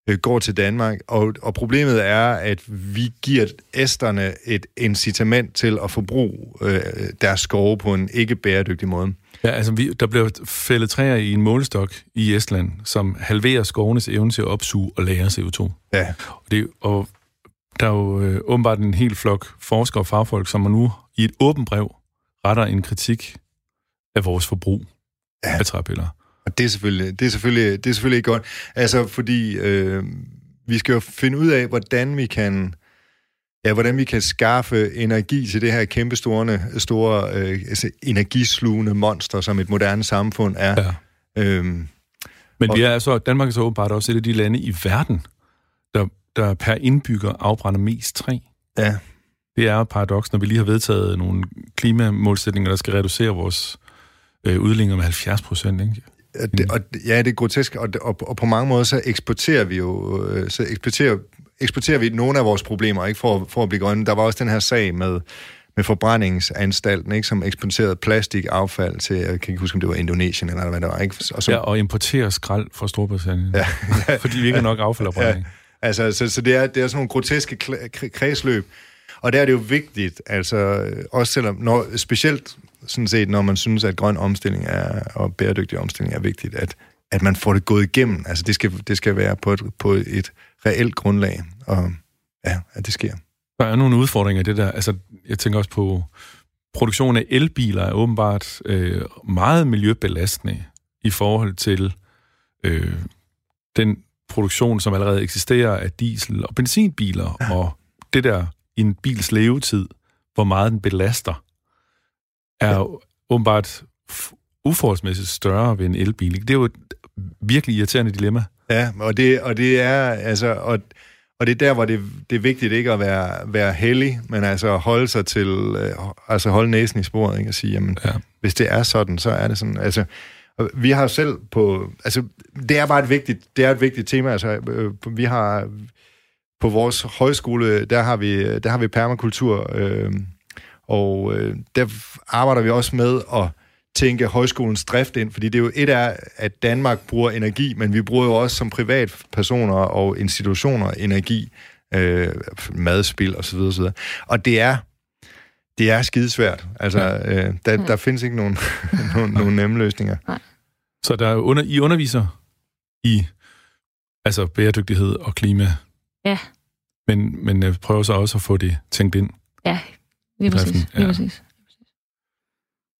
øh, går til Danmark. Og, og problemet er, at vi giver æsterne et incitament til at forbruge øh, deres skove på en ikke bæredygtig måde. Ja, altså vi, der bliver fældet træer i en målestok i Estland, som halverer skovenes evne til at opsuge og lære CO2. Ja. Og, det, og der er jo øh, åbenbart en hel flok forskere og fagfolk, som nu i et åbent brev retter en kritik af vores forbrug ja. af træpiller. Og det er selvfølgelig, det er selvfølgelig, det er selvfølgelig ikke godt. Altså, fordi øh, vi skal jo finde ud af, hvordan vi kan ja, hvordan vi kan skaffe energi til det her kæmpe store, øh, altså energislugende monster, som et moderne samfund er. Ja. Øhm, Men vi er altså, Danmark er så åbenbart også et af de lande i verden, der, der per indbygger afbrænder mest træ. Ja. Det er et paradoks, når vi lige har vedtaget nogle klimamålsætninger, der skal reducere vores øh, udledninger med 70 procent. Ikke? Det, og, ja, det er grotesk, og, og, og på mange måder så eksporterer vi jo øh, så eksporterer, eksporterer vi nogle af vores problemer, ikke for, for at blive grønne. Der var også den her sag med, med forbrændingsanstalten, ikke, som eksporterede plastikaffald til, jeg kan ikke huske, om det var Indonesien eller hvad det var. Ikke? Og, som, ja, og importerer skrald fra Storbritannien, ja, ja, <laughs> fordi vi ikke har nok affaldopbrænding. Ja, altså, så, så det, er, det er sådan nogle groteske kredsløb, og der er det jo vigtigt, altså også selvom, når, specielt sådan set, når man synes, at grøn omstilling er, og bæredygtig omstilling er vigtigt, at, at man får det gået igennem. Altså, det skal, det skal være på et, på et reelt grundlag, og ja, at det sker. Der er nogle udfordringer i det der. Altså, jeg tænker også på, produktion af elbiler er åbenbart øh, meget miljøbelastende i forhold til øh, den produktion, som allerede eksisterer af diesel- og benzinbiler, ja. og det der i en bils levetid, hvor meget den belaster er jo åbenbart uforholdsmæssigt større ved en elbil. Det er jo et virkelig irriterende dilemma. Ja, og det, og det er altså... Og, og det er der, hvor det, det er vigtigt ikke at være, være heldig, men altså holde sig til, øh, altså holde næsen i sporet, ikke? og sige, jamen, ja. hvis det er sådan, så er det sådan. Altså, vi har selv på, altså, det er bare et vigtigt, det er et vigtigt tema, altså, øh, vi har, på vores højskole, der har vi, der har vi permakultur, øh, og øh, der arbejder vi også med at tænke højskolens drift ind, fordi det er jo et af, at Danmark bruger energi, men vi bruger jo også som privatpersoner og institutioner energi, øh, madspil osv. osv. Og det er det er skidesvært. Altså, øh, der, der findes ikke nogen, <laughs> nogen, nogen nemme løsninger. Nej. Så der er under, I underviser i altså bæredygtighed og klima. Ja. Men, men jeg prøver så også at få det tænkt ind. Ja, Lige præcis. Lige ja. præcis.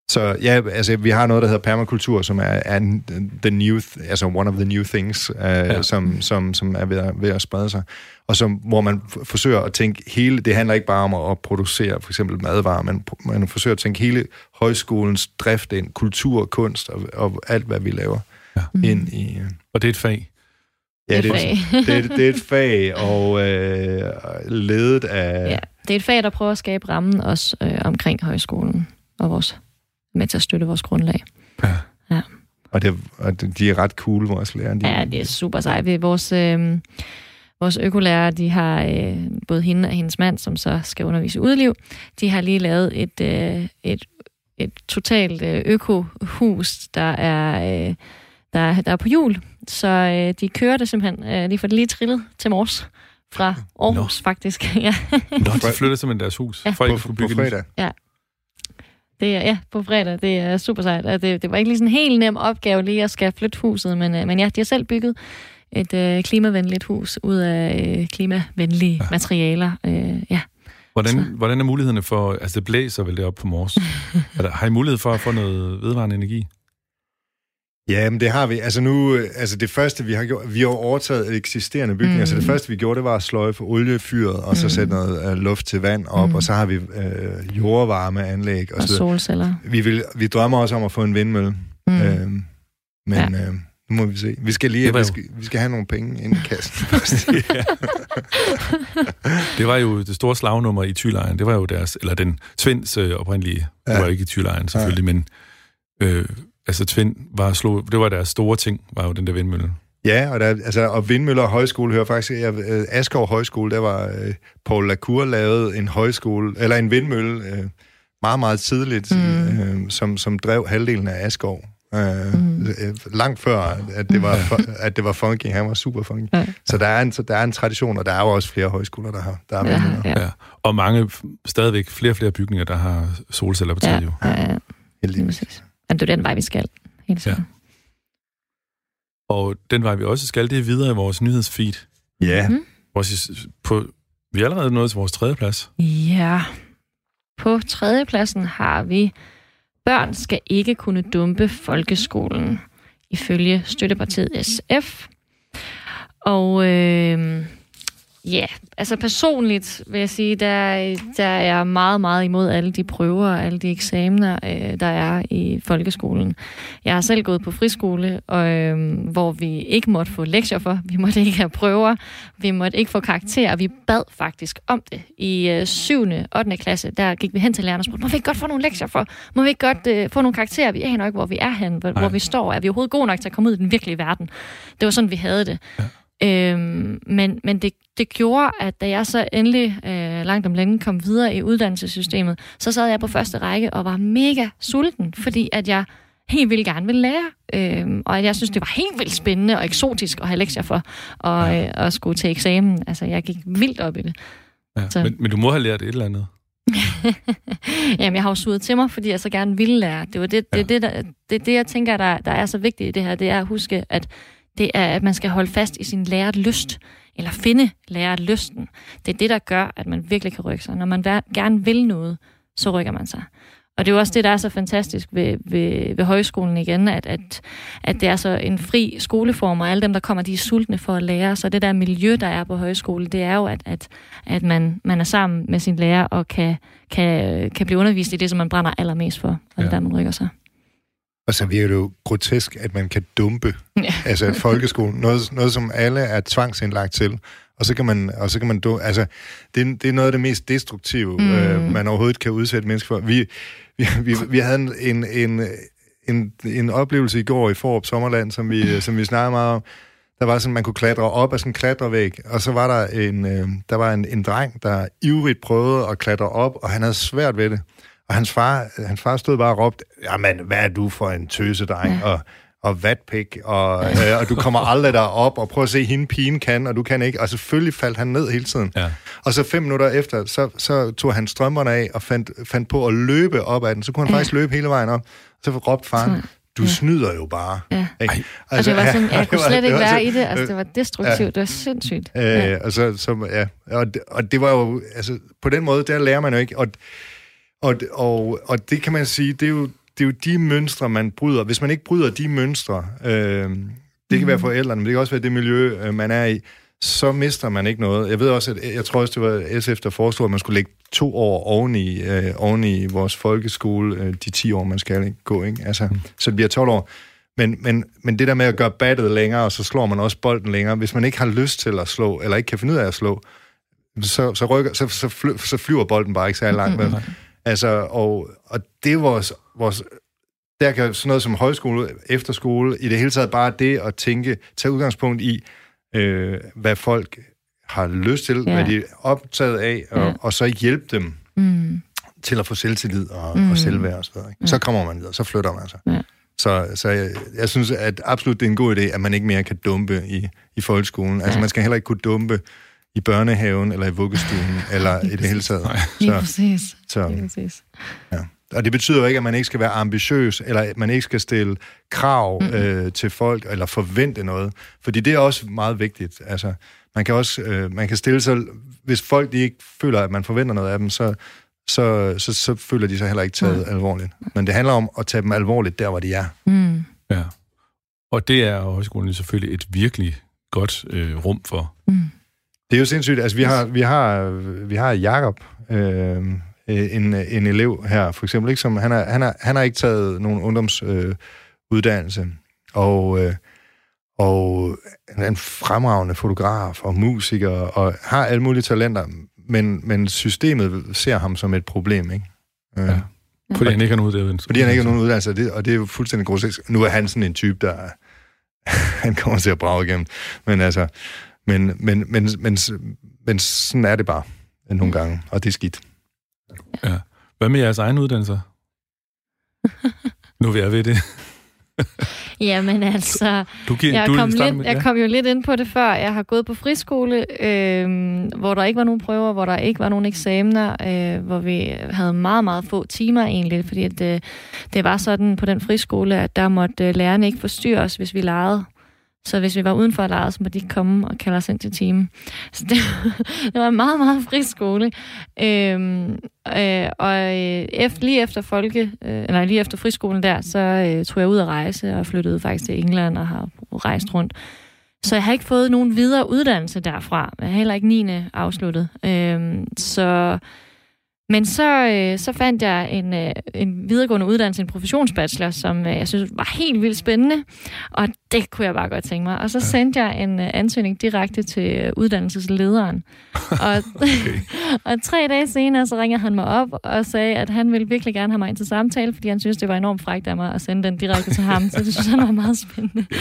Så ja, altså vi har noget, der hedder permakultur, som er, er the new, altså one of the new things, uh, ja. som, som, som er ved at, ved at sprede sig. Og som, hvor man forsøger at tænke hele, det handler ikke bare om at, at producere for eksempel madvarer, men man forsøger at tænke hele højskolens drift ind, kultur, kunst og, og alt, hvad vi laver ja. ind i... Uh... Og det er et fag? Ja, det er, et, fag. det, er, det er et fag, og øh, ledet af... Ja, det er et fag, der prøver at skabe rammen også øh, omkring højskolen og vores, med til at støtte vores grundlag. Ja. ja. Og, det, og de er ret cool, vores lærere. De... Ja, det er super sejt. Vores, øh, vores økolærer, de har øh, både hende og hendes mand, som så skal undervise udliv, de har lige lavet et, øh, et et totalt øh, økohus, der er, øh, der, der er på jul. Så øh, de kører det simpelthen. Øh, de får det lige trillet til mors fra Aarhus, Nå. faktisk. <laughs> ja. Nå, de flytter simpelthen deres hus. Ja. For på, på, på fredag. Ja. Det er, ja, på fredag. Det er super sejt. Det, det var ikke lige sådan en helt nem opgave lige at skal flytte huset, men, øh, men ja, de har selv bygget et øh, klimavenligt hus ud af øh, klimavenlige ja. materialer. Øh, ja. Hvordan, hvordan er mulighederne for... Altså, det blæser vel det op på mors. <laughs> er der, har I mulighed for at få noget vedvarende energi? Ja, men det har vi. Altså nu, altså det første, vi har gjort, vi har overtaget eksisterende bygninger, mm. så det første, vi gjorde, det var at sløjfe oliefyret, og så mm. sætte noget uh, luft til vand op, mm. og så har vi uh, jordvarmeanlæg. Og, og så solceller. Vi, vil, vi drømmer også om at få en vindmølle. Mm. Uh, men ja. uh, nu må vi se. Vi skal lige vi skal, vi skal have nogle penge ind i kassen <laughs> først. <laughs> det var jo det store slagnummer i Thylejen. Det var jo deres, eller den Tvinds øh, oprindelige, ja. det var ikke i Thylejen selvfølgelig, ja. men øh, altså Tvind var slå, det var deres store ting, var jo den der vindmølle. Ja, og, der, altså, og vindmøller og højskole hører faktisk... Ja, øh, Askov Højskole, der var øh, Paul Lacour lavet en højskole, eller en vindmølle, øh, meget, meget tidligt, mm. øh, som, som drev halvdelen af Askov. Øh, mm. Øh, langt før, at det var, at det var funky. Han var super funky. Ja. Så der er, en, der er en tradition, og der er jo også flere højskoler, der har der er ja, ja. ja. Og mange, stadigvæk flere og flere bygninger, der har solceller på taget. Ja, ja, ja. Heldigvis. Ja, det er den vej, vi skal. Helt sikkert. Ja. Og den vej, vi også skal, det er videre i vores nyhedsfeed. Ja. Mm. Vores, på, vi er allerede nået til vores tredje plads. Ja. På tredje pladsen har vi Børn skal ikke kunne dumpe folkeskolen, ifølge støttepartiet SF. Og øh, Ja, altså personligt vil jeg sige, der, der er meget, meget imod alle de prøver og alle de eksamener, øh, der er i folkeskolen. Jeg har selv gået på friskole, og, øh, hvor vi ikke måtte få lektier for, vi måtte ikke have prøver, vi måtte ikke få karakterer, vi bad faktisk om det. I øh, 7. og 8. klasse, der gik vi hen til lærerne og spurgte, må vi ikke godt få nogle lektier for? Må vi ikke godt øh, få nogle karakterer? Vi aner ikke, hvor vi er hen, hvor, hvor vi står. Er vi overhovedet gode nok til at komme ud i den virkelige verden? Det var sådan, vi havde det. Ja. Øhm, men men det, det gjorde, at da jeg så endelig øh, langt om længe kom videre i uddannelsessystemet, så sad jeg på første række og var mega sulten, fordi at jeg helt vildt gerne ville lære, øhm, og at jeg synes, det var helt vildt spændende og eksotisk at have lektier for, og, ja. øh, at skulle til eksamen. Altså, jeg gik vildt op i det. Ja, så. Men, men du må have lært et eller andet. <laughs> Jamen, jeg har jo suget til mig, fordi jeg så gerne ville lære. Det er det, ja. det, det, der, det, det, jeg tænker, der, der er så vigtigt i det her, det er at huske, at det er, at man skal holde fast i sin læret lyst, eller finde læret lysten. Det er det, der gør, at man virkelig kan rykke sig. Når man gerne vil noget, så rykker man sig. Og det er jo også det, der er så fantastisk ved, ved, ved højskolen igen, at, at, at det er så en fri skoleform, og alle dem, der kommer, de er sultne for at lære. Så det der miljø, der er på højskole, det er jo, at, at, at man, man er sammen med sin lærer og kan, kan, kan blive undervist i det, som man brænder allermest for, og ja. det der, man rykker sig. Og så virker det jo grotesk, at man kan dumpe ja. <laughs> altså folkeskolen. Noget, noget, som alle er tvangsindlagt til. Og så kan man, og så kan man do, altså, det, det er noget af det mest destruktive, mm. øh, man overhovedet kan udsætte mennesker for. Vi, vi, vi, vi havde en, en, en, en oplevelse i går i Forup Sommerland, som vi, som vi snakkede meget om. Der var sådan, man kunne klatre op af sådan en klatrevæg, og så var der en, øh, der var en, en dreng, der ivrigt prøvede at klatre op, og han havde svært ved det. Og hans far, hans far stod bare og råbte, jamen, hvad er du for en tøsedreng? Ja. Og, og vatpik, og, øh, og du kommer aldrig derop, og prøv at se, hende pigen kan, og du kan ikke. Og selvfølgelig faldt han ned hele tiden. Ja. Og så fem minutter efter, så, så tog han strømmerne af og fandt, fandt på at løbe op ad den. Så kunne han ja. faktisk løbe hele vejen op. Så råbte faren, du ja. snyder jo bare. Ja. Ikke? Altså, og det var sådan, <laughs> jeg kunne slet ikke være i det. Altså, det var destruktivt. Ja. Det var sindssygt. Øh, ja. Og, så, så, ja. og, det, og det var jo, altså, på den måde, der lærer man jo ikke. Og, og, og, og det kan man sige, det er jo, det er jo de mønstre, man bryder. Hvis man ikke bryder de mønstre, øh, det kan mm. være forældrene, men det kan også være det miljø, øh, man er i, så mister man ikke noget. Jeg ved også, at jeg tror også, det var SF, der foreslog, at man skulle lægge to år oven i, øh, oven i vores folkeskole, øh, de 10 år, man skal gå, ikke? Altså, mm. så det bliver 12 år. Men, men, men det der med at gøre battet længere, og så slår man også bolden længere, hvis man ikke har lyst til at slå, eller ikke kan finde ud af at slå, så, så, rykker, så, så, fly, så flyver bolden bare ikke særlig langt. Mm. Altså, og, og det er vores, vores der kan sådan noget som højskole, efterskole, i det hele taget bare det at tænke, tage udgangspunkt i, øh, hvad folk har lyst til, ja. hvad de er optaget af, og, ja. og så hjælpe dem. Mm. til at få selvtillid og, mm. og selvværd og så videre. Ikke? Så kommer man videre, så flytter man sig. Ja. Så, så jeg, jeg synes, at absolut det er en god idé, at man ikke mere kan dumpe i, i folkeskolen. Altså, man skal heller ikke kunne dumpe i børnehaven, eller i vuggestuen, <laughs> eller i det hele taget. Lige præcis. så, Lige præcis. ja. Og det betyder jo ikke, at man ikke skal være ambitiøs, eller at man ikke skal stille krav mm. øh, til folk, eller forvente noget. Fordi det er også meget vigtigt. Altså, man kan også øh, man kan stille sig... Hvis folk de ikke føler, at man forventer noget af dem, så, så, så, så føler de sig heller ikke taget mm. alvorligt. Men det handler om at tage dem alvorligt der, hvor de er. Mm. Ja. Og det er højskolen selvfølgelig et virkelig godt øh, rum for. Mm. Det er jo sindssygt. Altså, vi har, vi har, vi har Jakob, øh, en, en elev her, for eksempel, ikke, som han, er, han, er, han har ikke taget nogen ungdomsuddannelse, øh, uddannelse, og, øh, og han er en fremragende fotograf og musiker, og har alle mulige talenter, men, men systemet ser ham som et problem, ikke? Øh, Ja. Fordi han ikke har nogen uddannelse. Fordi han ikke har nogen uddannelse, og det, og det er jo fuldstændig grotesk. Nu er han sådan en type, der <laughs> han kommer til at brage igennem. Men altså, men, men, men, men, men sådan er det bare nogle gange, og det er skidt. Ja. Hvad med jeres egen uddannelser? nu er jeg ved det. <laughs> Jamen altså, Du, giver, jeg du kom, lidt, med- jeg kom jo lidt ind på det før. Jeg har gået på friskole, øh, hvor der ikke var nogen prøver, hvor der ikke var nogen eksamener, øh, hvor vi havde meget, meget få timer egentlig, fordi at, øh, det var sådan på den friskole, at der måtte øh, lærerne ikke forstyrre os, hvis vi legede. Så hvis vi var uden for at så måtte de ikke komme og kalde os ind til timen. Så det, <laughs> det var en meget, meget fri skole. Øhm, øh, og øh, efter, lige efter folke, øh, eller lige efter friskolen der, så øh, tog jeg ud at rejse og flyttede faktisk til England og har rejst rundt. Så jeg har ikke fået nogen videre uddannelse derfra. Jeg har heller ikke 9. afsluttet. Øhm, så, men så, øh, så fandt jeg en, øh, en videregående uddannelse, en professionsbachelor, som øh, jeg synes var helt vildt spændende. Og det kunne jeg bare godt tænke mig. Og så sendte jeg en øh, ansøgning direkte til øh, uddannelseslederen. <laughs> og, <laughs> og tre dage senere, så ringede han mig op og sagde, at han ville virkelig gerne have mig ind til samtale, fordi han synes, det var enormt frækt af mig at sende den direkte til ham. Så det synes han var meget spændende. <laughs>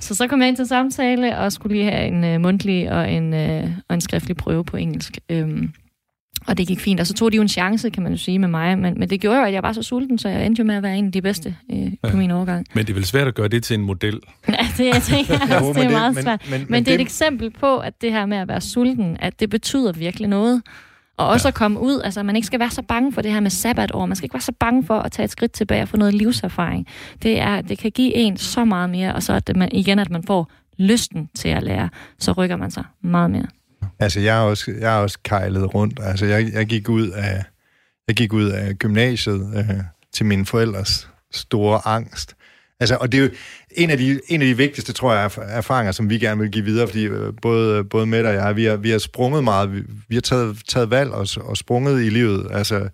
Så så kom jeg ind til samtale og skulle lige have en øh, mundtlig og en, øh, og en skriftlig prøve på engelsk. Øhm, og det gik fint. Og så tog de jo en chance, kan man jo sige, med mig. Men, men det gjorde jo, at jeg var så sulten, så jeg endte jo med at være en af de bedste øh, på Ja. min overgang. Men det er vel svært at gøre det til en model. <laughs> Ja, det, jeg tænker <laughs> jeg også, det men er meget men- svært. men- Men, men det er et eksempel på, at det her med at være sulten, at det betyder virkelig noget. Og også ja. at komme ud, altså man ikke skal være så bange for det her med sabbatår. Man skal ikke være så bange for at tage et skridt tilbage og få noget livserfaring. Det, er, det kan give en så meget mere, og så at man, igen, at man får lysten til at lære, så rykker man sig meget mere. Altså, jeg er også, jeg er også kejlet rundt. Altså, jeg, jeg, gik ud af, jeg gik ud af gymnasiet øh, til mine forældres store angst. Altså, og det er jo en af de, en af de vigtigste, tror jeg, erf- erfaringer, som vi gerne vil give videre, fordi øh, både, både Mette og jeg, vi har, vi har sprunget meget, vi, vi har taget, taget valg og, og sprunget i livet. Altså,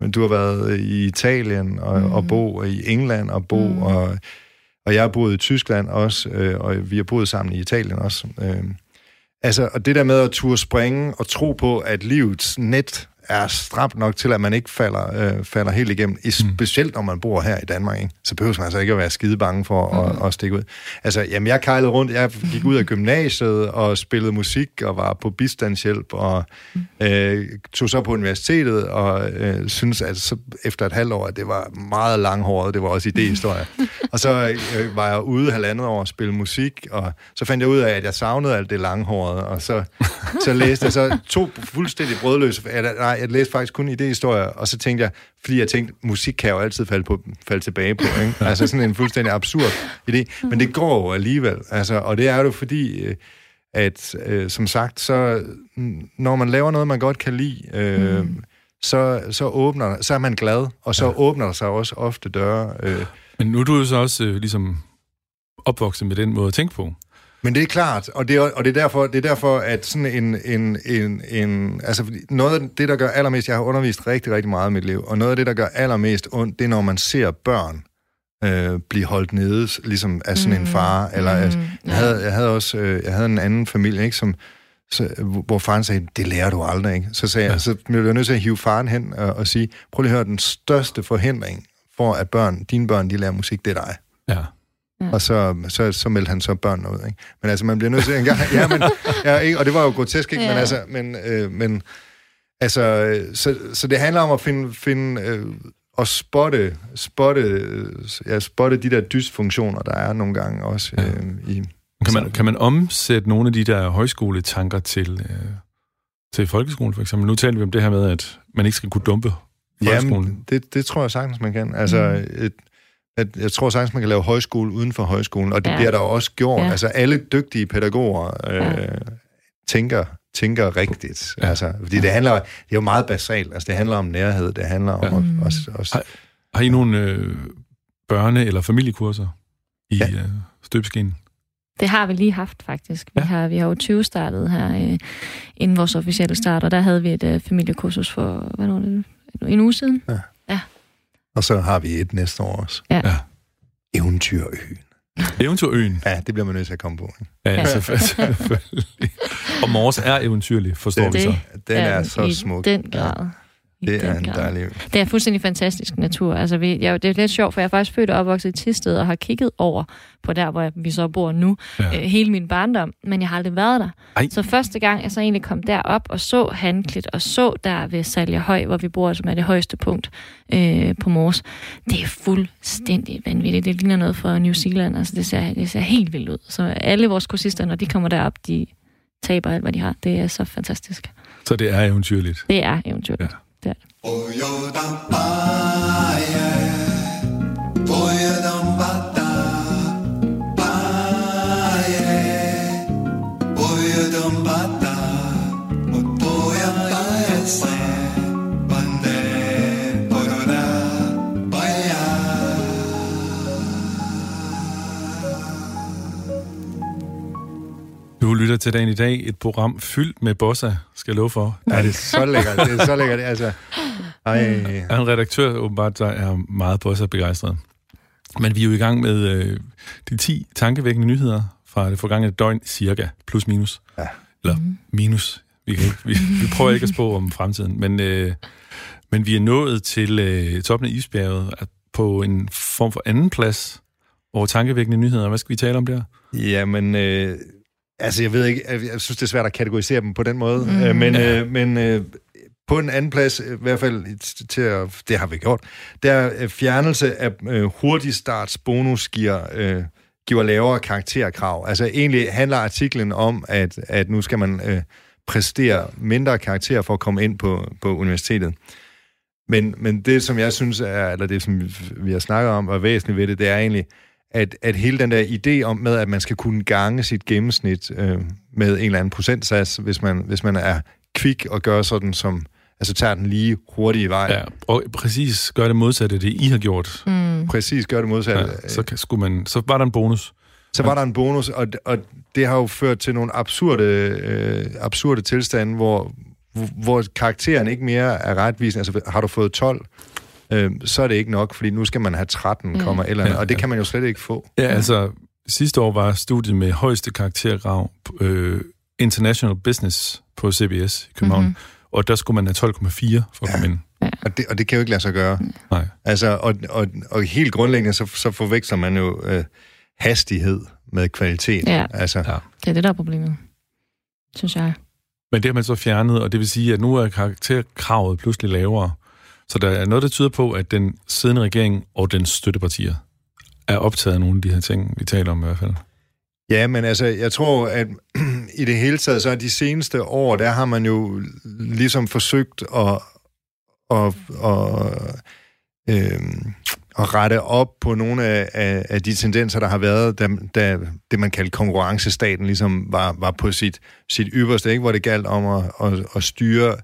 men du har været i Italien og, mm. og bo i England og bo, mm. og, og jeg har boet i Tyskland også, øh, og vi har boet sammen i Italien også. Øh, Altså, og det der med at turde springe og tro på, at livets net er stramt nok til, at man ikke falder, øh, falder helt igennem. I, specielt når man bor her i Danmark, ikke? så behøver man altså ikke at være skide bange for at, at stikke ud. Altså, jamen, jeg kejlede rundt. Jeg gik ud af gymnasiet og spillede musik og var på bistandshjælp og øh, tog så på universitetet og øh, synes, at så efter et halvt år, at det var meget langhåret. Det var også idéhistorie. <laughs> og så øh, var jeg ude halvandet år og spille musik, og så fandt jeg ud af, at jeg savnede alt det langhårede, og så, så læste jeg så to fuldstændig brødløse, nej, jeg læste faktisk kun idéhistorier, og så tænkte jeg, fordi jeg tænkte, musik kan jo altid falde, på, falde tilbage på, ikke? <laughs> altså sådan en fuldstændig absurd idé, men det går jo alligevel, altså, og det er jo fordi, øh, at øh, som sagt, så når man laver noget, man godt kan lide, øh, mm. så, så åbner, så er man glad, og så ja. åbner der sig også ofte døre. Øh, Men nu er du jo så også øh, ligesom opvokset med den måde at tænke på. Men det er klart, og det er, og det er, derfor, det er derfor, at sådan en, en, en, en... Altså, noget af det, der gør allermest... Jeg har undervist rigtig, rigtig meget i mit liv, og noget af det, der gør allermest ondt, det er, når man ser børn øh, blive holdt nede, ligesom af sådan mm. en far. Eller, Mm, altså, jeg, havde, jeg havde også øh, jeg havde en anden familie, ikke, som, så, hvor faren sagde, det lærer du aldrig. Ikke? Så, sagde ja. jeg, så blev jeg nødt til at hive faren hen og, og sige, prøv lige at høre, den største forhindring for, at børn, dine børn, de lærer musik, det er dig. Ja. Ja. Og så, så, så meldte han så børnene ud, ikke? Men altså, man bliver nødt til en gang... Ja, men, ja, ikke? Og det var jo grotesk, ikke? Ja. Men Ja. altså, men, øh, men Altså, så, så det handler om at finde, finde øh, og spotte, spotte, ja, spotte de der dysfunktioner, der er nogle gange også Ja. øh, i... Kan man, kan man omsætte nogle af de der højskoletanker til, øh, til folkeskolen, for eksempel? Nu taler vi om det her med, at man ikke skal kunne dumpe folkeskolen. Jamen, det, det tror jeg sagtens, man kan. Altså, mm. et, at, jeg tror sagtens, man kan lave højskole uden for højskolen, og det Ja. ja. bliver der også gjort. Ja. Ja. Altså, alle dygtige pædagoger øh, Ja. ja. tænker, tænker rigtigt. Ja. Ja. Altså, fordi det handler, det er jo meget basalt. Altså, det handler om nærhed, det handler om Ja. ja. At, også, også, Har- Har I nogle øh, børne- eller familiekurser i ja. Ja. øh, støbeskeen? Det har vi lige haft, faktisk. Vi, Ja. har, vi har jo 20 startet her, øh, inden vores officielle start, og der havde vi et øh, familiekursus for, hvad var det, en uge siden. Og så har vi et næste år også. Ja. Ja. Eventyrøen. Eventyrøen. Ja, det bliver man nødt til at komme på. ikke? Ja, Ja. selvfølgelig. og Mors er eventyrlig, forstår Det- vi så. Den er, den så i smuk. den grad. Det er en grad. dejlig... Det er fuldstændig fantastisk natur. Altså, vi, jeg, det er lidt sjovt, for jeg er faktisk født og opvokset i Tisted og har kigget over på der, hvor jeg, vi så bor nu, Ja. ja. øh, hele min barndom, men jeg har aldrig været der. Ej. Så første gang, jeg så egentlig kom derop og så Handklit, og så der ved Salja Høj, hvor vi bor, som er det højeste punkt øh, på Mors, det er fuldstændig vanvittigt. Det ligner noget fra New Zealand. Altså, det ser, det ser helt vildt ud. Så alle vores kursister, når de kommer derop, de taber alt, hvad de har. Det er så fantastisk. Så det er eventyrligt. Det er eventyr. Ja. Ja. Lytter til dagen i dag, et program fyldt med bossa, skal jeg love for. Ja, det er så lækkert. Det er så lækkert. Altså, ej, er en redaktør, åbenbart, der er meget bossa-begejstret. Men vi er jo i gang med øh, de 10 tankevækkende nyheder fra det forgangne døgn, cirka, plus minus. Ja. Eller minus. Vi, kan ikke, vi, vi prøver ikke at spå om fremtiden, men, øh, men vi er nået til øh, toppen af isbjerget på en form for anden plads over tankevækkende nyheder. Hvad skal vi tale om der? Jamen, øh, altså jeg ved ikke, jeg, synes, det er svært at kategorisere dem på den måde, Mm. øh, men, Ja. øh, men øh, på en anden plads, øh, i hvert fald til at, det har vi gjort, der øh, fjernelse af øh, hurtig starts bonus giver, øh, giver lavere karakterkrav. Altså egentlig handler artiklen om, at, at nu skal man øh, præstere mindre karakterer for at komme ind på, på universitetet. Men, men det, som jeg synes er, eller det, som vi har snakket om, er væsentligt ved det, det er egentlig, at, at hele den der idé om med, at man skal kunne gange sit gennemsnit øh, med en eller anden procentsats, hvis man, hvis man er kvik og gør sådan som, altså tager den lige hurtige vej. Ja, og præcis gør det modsatte af det, I har gjort. Mm. Præcis, gør det modsatte. Ja, så, skulle man, så var der en bonus. Så var der en bonus, og, og det har jo ført til nogle absurde, øh, absurde tilstande, hvor, hvor karakteren ikke mere er retvisende. Altså, har du fået 12, øh, så er det ikke nok, fordi nu skal man have 13, Mm. eller andet, Ja, og det ja. kan man jo slet ikke få. Ja, altså, sidste år var studiet med højeste karaktergrav øh, International Business på CBS i København, Mhm. mm-hmm. og der skulle man have 12,4 for at Ja. komme ind. Og det, og det kan jo ikke lade sig gøre. Nej. Altså, og, og, og helt grundlæggende, så, så forveksler man jo øh, hastighed med kvalitet. Ja. Altså, Ja. Det er det, der er problemet, synes jeg. Men det har man så fjernet, og det vil sige, at nu er karakterkravet pludselig lavere. Så der er noget, der tyder på, at den siddende regering og dens støttepartier er optaget af nogle af de her ting, vi taler om i hvert fald. Ja, men altså, jeg tror, at <clears throat> i det hele taget, så er de seneste år, der har man jo ligesom forsøgt at, at, at, øh, at rette op på nogle af, af, af de tendenser, der har været, da, da det, man kaldte konkurrencestaten, ligesom var, var på sit, sit ypperste, ikke? hvor det galt om at, at, at styre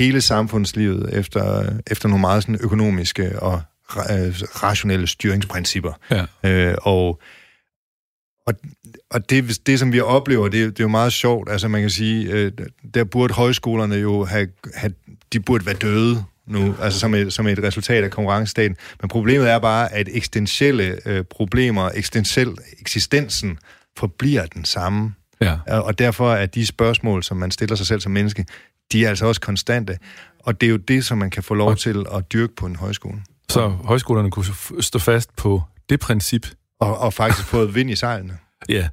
hele samfundslivet efter, efter nogle meget sådan økonomiske og øh, rationelle styringsprincipper. Ja. Øh, og og, og det, det, som vi oplever, det, det er jo meget sjovt. Altså, man kan sige, øh, der burde højskolerne jo have, have... De burde være døde nu, altså som et, som et resultat af konkurrencestaten. Men problemet er bare, at eksistentielle øh, problemer, eksistentiel eksistensen, forbliver den samme. Ja. Og og derfor er de spørgsmål, som man stiller sig selv som menneske, de er altså også konstante. Og det er jo det, som man kan få lov Og- til at dyrke på en højskole. Så højskolerne kunne stå fast på det princip. Og, og faktisk få vind i sejlene. <laughs> Ja.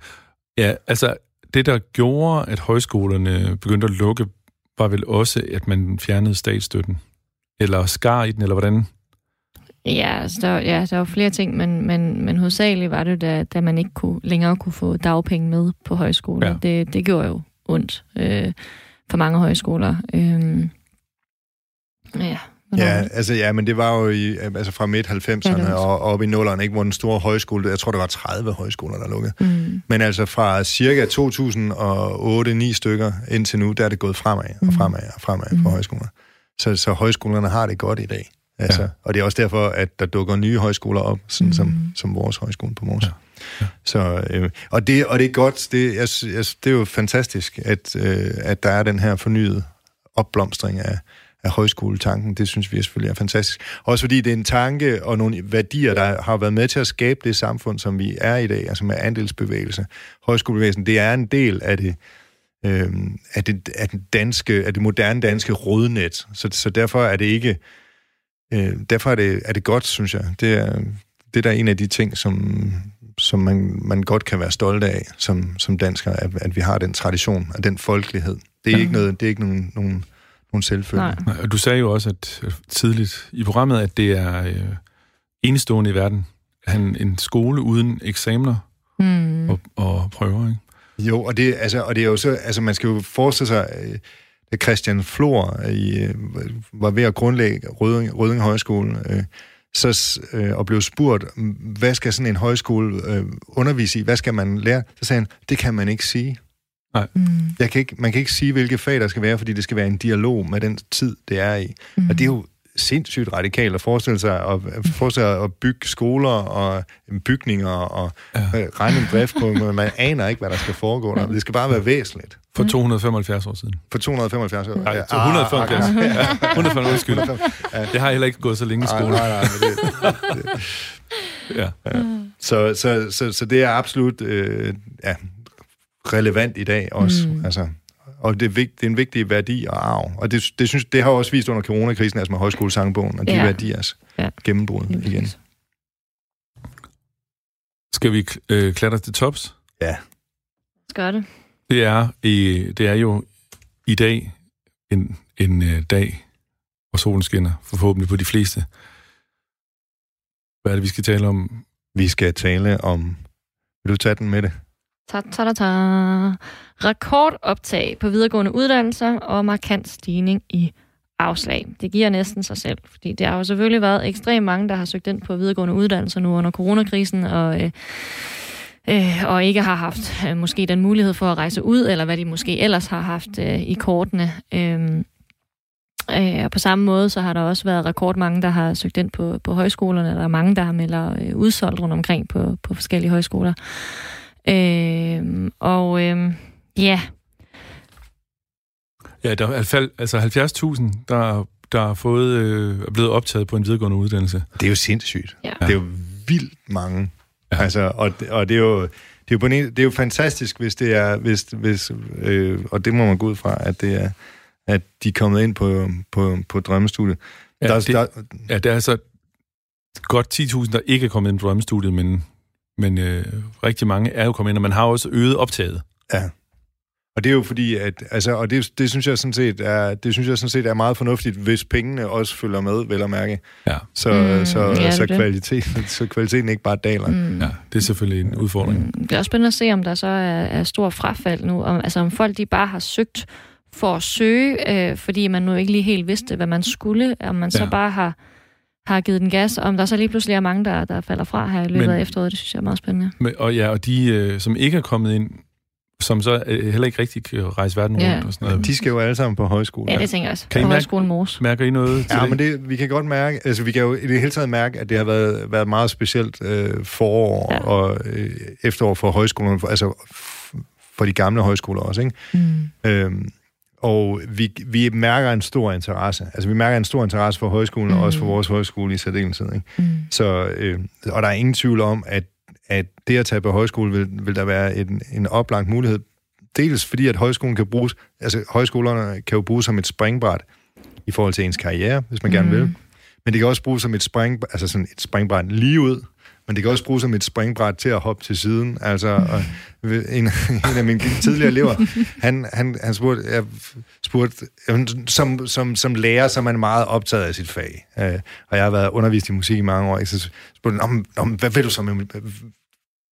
ja, altså det, der gjorde, at højskolerne begyndte at lukke var vel også, at man fjernede statsstøtten. Eller skar i den, eller hvordan? Ja, altså der, ja, der var flere ting, men, men, men hovedsageligt var det, da, da man ikke kunne, længere kunne få dagpenge med på højskoler. Ja. Det, det gjorde jo ondt øh, for mange højskoler. Øh, ja, Ja, altså, ja, men det var jo i, altså fra midt-90'erne ja, og op i nullerne, ikke, hvor den store højskole, jeg tror, der var 30 højskoler, der lukkede. Mm. Men altså fra cirka 2008-9 stykker indtil nu, der er det gået fremad og fremad og fremad mm. for højskoler. Så, så højskolerne har det godt i dag. Altså, ja. Og det er også derfor, at der dukker nye højskoler op, sådan mm. som, som vores højskole på Mors. Ja. Ja. Så, øh, og, det, og det er godt, det, jeg, jeg, det er jo fantastisk, at, øh, at der er den her fornyede opblomstring af, af højskoletanken. Det synes vi selvfølgelig er fantastisk. Også fordi det er en tanke og nogle værdier, der har været med til at skabe det samfund, som vi er i dag, altså med andelsbevægelse. Højskolebevægelsen, det er en del af det, øh, af det, af den danske, af det moderne danske rodnet. Så, så derfor er det ikke øh, derfor er det, er det godt, synes jeg. Det er, det er en af de ting, som, som man, man godt kan være stolt af som, som dansker, at, at vi har den tradition og den folkelighed. Det er ja. ikke noget, det er ikke nogen, nogen, nogen selvfølge. Nej. Du sagde jo også at tidligt i programmet, at det er øh, enestående i verden. Han en skole uden eksamener mm. og, og prøver, ikke? Jo, og det, altså, og det er jo så, altså man skal jo forestille sig, øh, da Christian Flor i, øh, var ved at grundlægge Røding, Røding Højskole, øh, så, øh, og blev spurgt, hvad skal sådan en højskole øh, undervise i? Hvad skal man lære? Så sagde han, det kan man ikke sige. Nej. Mm. Jeg kan ikke, man kan ikke sige, hvilke fag der skal være, fordi det skal være en dialog med den tid, det er i. Mm. Og det er jo sindssygt radikalt at forestille sig at, forestille sig at bygge skoler og bygninger og ja. regne en drift på, men man aner ikke, hvad der skal foregå der. Det skal bare være væsentligt. For 275 år siden. For 275 år Nej, ja. 175. Ah, <laughs> ja. 175 undskyld. Det har heller ikke gået så længe i skole. Nej, nej, nej. Det, det, ja. ja. Så, så, så, så det er absolut øh, ja, relevant i dag også. Mm. Altså, og det er, vigt, det er en vigtig værdi og arv. Og det, det, synes, det har også vist under coronakrisen, altså med højskolesangbogen, og de ja. værdiers ja. gennembrud igen. Skal vi øh, klatre til tops? Ja. Skal det. Det er, i, det er jo i dag en, en uh, dag, hvor solen skinner, forhåbentlig på de fleste. Hvad er det, vi skal tale om? Vi skal tale om... Vil du tage den med det? Ta, ta, ta, ta. Rekordoptag på videregående uddannelser og markant stigning i afslag. Det giver næsten sig selv, fordi det har jo selvfølgelig været ekstremt mange, der har søgt ind på videregående uddannelser nu under coronakrisen, og, øh, øh, og ikke har haft øh, måske den mulighed for at rejse ud, eller hvad de måske ellers har haft øh, i kortene. Øh, øh, og på samme måde, så har der også været rekordmange, der har søgt ind på, på højskolerne. Der er mange, der har meldt øh, udsolgt rundt omkring på, på forskellige højskoler. Øh, og øh, ja. Ja, der er altså 70.000, der, der er, fået, øh, er blevet optaget på en videregående uddannelse. Det er jo sindssygt. Ja. Det er jo vildt mange. Ja. Altså, og, og det er jo... Det er, jo en, det er jo fantastisk, hvis det er, hvis, hvis, øh, og det må man gå ud fra, at det er, at de er kommet ind på, på, på drømmestudiet. Ja, der, det, der, ja, der er altså godt 10.000, der ikke er kommet ind på drømmestudiet, men men øh, rigtig mange er jo kommet ind, og man har også øget optaget. Ja. Og det er jo fordi, at, altså, og det, det, synes jeg sådan set er, det synes jeg sådan set er meget fornuftigt, hvis pengene også følger med, vel at mærke. Ja. Så, mm, så, ja, så, kvaliteten, så kvaliteten ikke bare daler. Mm. Ja, det er selvfølgelig en udfordring. Mm. Det er også spændende at se, om der så er, er stor frafald nu. Om, altså om folk de bare har søgt for at søge, øh, fordi man nu ikke lige helt vidste, hvad man skulle, om man ja. så bare har har givet den gas, om der så lige pludselig er mange, der, der falder fra her i løbet Men, af efteråret. Det synes jeg er meget spændende. Men, og ja, og de, øh, som ikke er kommet ind, som så øh, heller ikke rigtig kan rejse verden rundt og sådan noget. De skal jo alle sammen på højskole. Ja, det tænker jeg også. Kan på I højskolen Mors. Mærker I noget til Ja, det? men det, vi kan godt mærke, altså vi kan jo i det hele taget mærke, at det har været, været meget specielt øh, forår ja. og øh, efterår for højskolen, for, altså for de gamle højskoler også, ikke? Mm. Øhm, og vi, vi mærker en stor interesse. Altså, vi mærker en stor interesse for højskolen, mm. og også for vores højskole i særdeleshed. Ikke? Mm. Så, øh, og der er ingen tvivl om, at, at det at tage på højskole vil, vil der være en, en oplagt mulighed. Dels fordi, at højskolen kan bruges, altså højskolerne kan jo bruges som et springbræt i forhold til ens karriere, hvis man mm. gerne vil. Men det kan også bruges som et, spring, altså sådan et springbræt lige ud, men det kan også bruges som et springbræt til at hoppe til siden. Altså, og en, <laughs> en af mine tidligere elever, han, han, han spurgte, jeg spurgte som, som, som lærer, så er man meget optaget af sit fag. Øh, og jeg har været undervist i musik i mange år, ikke? så spurgte han, om, hvad vil du så med,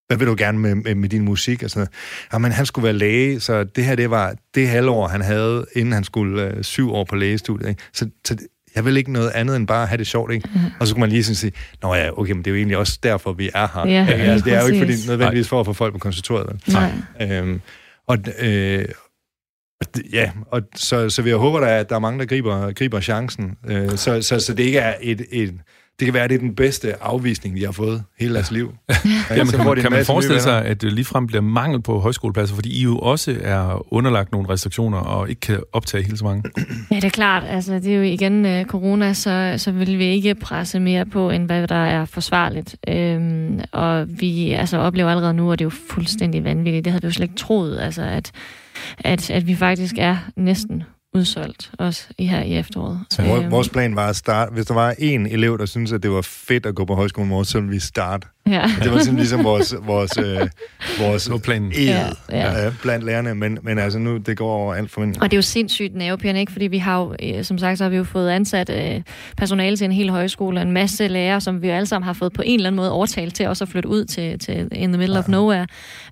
hvad vil du gerne med, med, med din musik og sådan noget. Ah, jamen, han skulle være læge, så det her, det var det halvår, han havde, inden han skulle øh, syv år på lægestudiet. Ikke? Så, så jeg vil ikke noget andet end bare at have det sjovt, ikke? Mm. Og så kunne man lige sådan sige, nå ja, okay, men det er jo egentlig også derfor, vi er her. Ja, ja, altså, det er jo ikke fordi, nødvendigvis for at få folk på konsultoriet. Nej. Øhm, og, øh, Ja, og så, så vi håber da, at der er mange, der griber, griber chancen. Øh, så, så, så det ikke er et, et, det kan være, at det er den bedste afvisning, de har fået hele deres liv. Ja. Jamen, kan man, kan man forestille sig, at det ligefrem bliver mangel på højskolepladser, fordi I jo også er underlagt nogle restriktioner og ikke kan optage helt så mange? <clears throat> Ja, det er klart. Altså, det er jo igen uh, corona, så, så vil vi ikke presse mere på, end hvad der er forsvarligt. Øhm, og vi altså, oplever allerede nu, at det er jo fuldstændig vanvittigt. Det havde vi jo slet ikke troet, altså, at, at, at vi faktisk er næsten udsolgt også i her i efteråret. Så øhm. vores plan var at starte, hvis der var en elev, der synes at det var fedt at gå på højskolen morgen, så ville vi starte. Ja. Det var sådan ligesom vores, vores, øh, vores planen. Ja, ja. Ja, blandt lærerne, men, men altså nu, det går over alt for mig. Og det er jo sindssygt nervepirrende, ikke? Fordi vi har jo, øh, som sagt, så har vi jo fået ansat øh, personale til en hel højskole, en masse lærere, som vi jo alle sammen har fået på en eller anden måde overtalt til også at flytte ud til, til in the middle ja. of nowhere,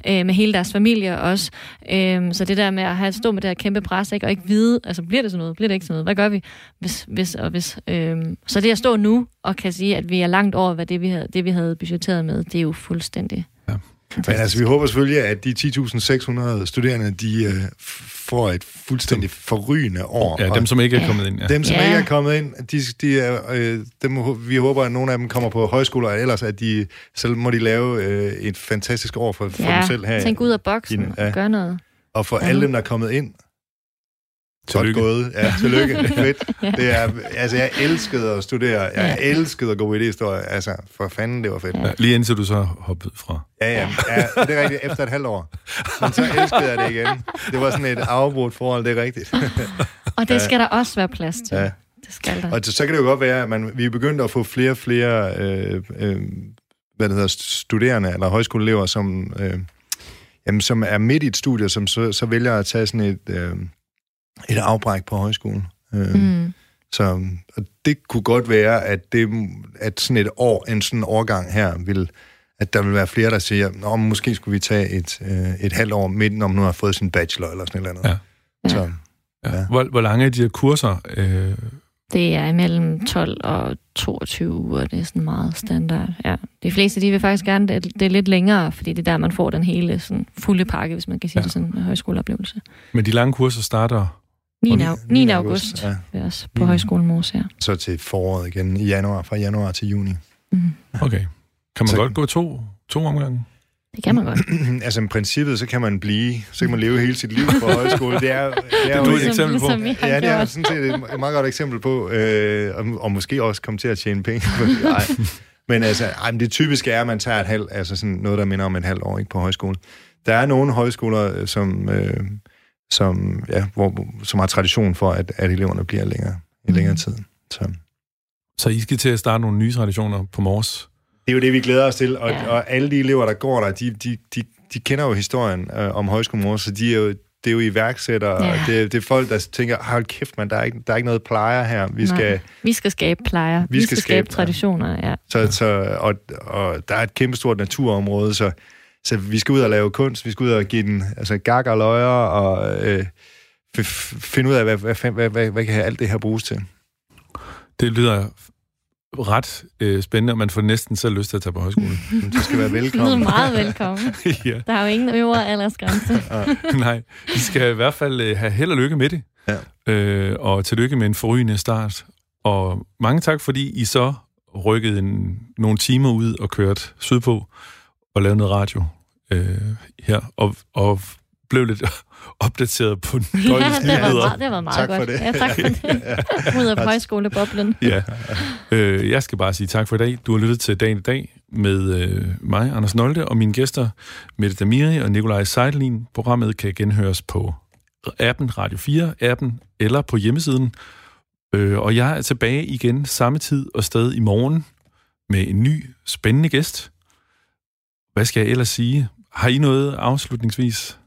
øh, med hele deres familie også. Øh, så det der med at have stå med det her kæmpe pres, ikke? og ikke vide, altså bliver det sådan noget, bliver det ikke sådan noget, hvad gør vi, hvis, hvis og hvis. Øh, så det at stå nu og kan sige, at vi er langt over, hvad det vi havde, det, vi havde budgetteret med, det er jo fuldstændig ja. Men altså, vi håber selvfølgelig, at de 10.600 studerende, de uh, får et fuldstændig forrygende år. Ja, dem, som ikke er kommet ind. Ja. Dem, som ja. ikke er kommet ind, de, de er, øh, dem, vi håber, at nogle af dem kommer på højskoler, og ellers at de, selv må de lave øh, et fantastisk år for, for ja, dem selv her. tænk ud af boksen ja. og gør noget. Og for ja. alle dem, der er kommet ind, Tillykke. Godt gået. Ja, tillykke. <laughs> Fedt. Det er, altså, jeg elskede at studere. Jeg ja. elskede at gå i det historie. Altså, for fanden, det var fedt. Ja. Lige indtil du så hoppede fra. Ja, ja. ja det er rigtigt. Efter et halvt år. Men så elskede jeg det igen. Det var sådan et afbrudt forhold, det er rigtigt. <laughs> og det skal ja. der også være plads til. Ja. Det skal der. Og så kan det jo godt være, at man, vi er begyndt at få flere og flere øh, øh, hvad det hedder, studerende eller højskoleelever, som, øh, jamen, som er midt i et studie, som så, så vælger at tage sådan et... Øh, et afbræk på højskolen. Øh, mm. Så og det kunne godt være, at, det, at sådan et år, en sådan årgang her, vil, at der vil være flere, der siger, Nå, måske skulle vi tage et, øh, et halvt år midt, når man nu har fået sin bachelor eller sådan noget. Ja. Så, ja. Ja. Hvor, hvor lange er de her kurser? Øh... Det er imellem 12 og 22 uger, det er sådan meget standard. Ja. De fleste, de vil faktisk gerne, det, det er lidt længere, fordi det er der, man får den hele sådan, fulde pakke, hvis man kan sige ja. det sådan, en højskoleoplevelse. Men de lange kurser starter 9. 9. 9. august, august ja. også på mm. Højskolen Mors, ja. Så til foråret igen i januar, fra januar til juni. Mm. Okay. Kan man så, godt gå to, to omgange? Det kan man godt. <clears throat> altså i princippet, så kan man blive, så kan man leve hele sit liv på højskole. Det er, det er <laughs> det er jo et eksempel på. Ja, det er sådan set et meget godt eksempel på, øh, og, og måske også komme til at tjene penge. <laughs> Ej. Men altså, ej, det typiske er, at man tager et halvt, altså sådan noget, der minder om et halvt år ikke, på højskole. Der er nogle højskoler, øh, som, øh, som, ja, hvor, som har tradition for, at, at eleverne bliver længere, i mm. længere tid. Så. så I skal til at starte nogle nye traditioner på Mors? Det er jo det, vi glæder os til, og, ja. og alle de elever, der går der, de, de, de, de kender jo historien øh, om Højskole Mors, så de er jo, det er jo iværksættere, ja. og det, det er folk, der tænker, hold kæft, man, der er ikke, der er ikke noget plejer her. Vi skal, vi skal skabe plejer. Vi, vi skal, skal skabe, skabe traditioner, ja. Så, så, og, og der er et kæmpestort naturområde, så så vi skal ud og lave kunst, vi skal ud og give den altså, gag og løjer, og øh, finde ud af, hvad, hvad, hvad, hvad, hvad kan alt det her bruges til. Det lyder ret øh, spændende, og man får næsten selv lyst til at tage på højskole. <laughs> Du skal være velkommen. Du er meget velkommen. <laughs> ja. Der er jo ingen øvre aldersgrænse. <laughs> Nej, vi skal i hvert fald øh, have held og lykke med det. Ja. Øh, og tillykke med en forrygende start. Og mange tak, fordi I så rykkede en, nogle timer ud og kørte sydpå og lave noget radio øh, her, og, og blev lidt <laughs> opdateret på døgnets <laughs> ja, det. Var meget, det var meget tak godt. For det. Ja, tak for <laughs> det. Ud af højskoleboblen. ja. Øh, jeg skal bare sige tak for i dag. Du har lyttet til Dagen i dag med øh, mig, Anders Nolte, og mine gæster, Mette Damiri og Nikolaj Seidelin. Programmet kan genhøres på appen Radio 4, appen eller på hjemmesiden Øh, og jeg er tilbage igen samme tid og sted i morgen med en ny, spændende gæst. Hvad skal jeg ellers sige? Har I noget afslutningsvis?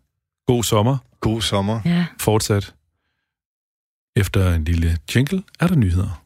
God sommer. God sommer. Ja. Fortsat. Efter en lille jingle er der nyheder.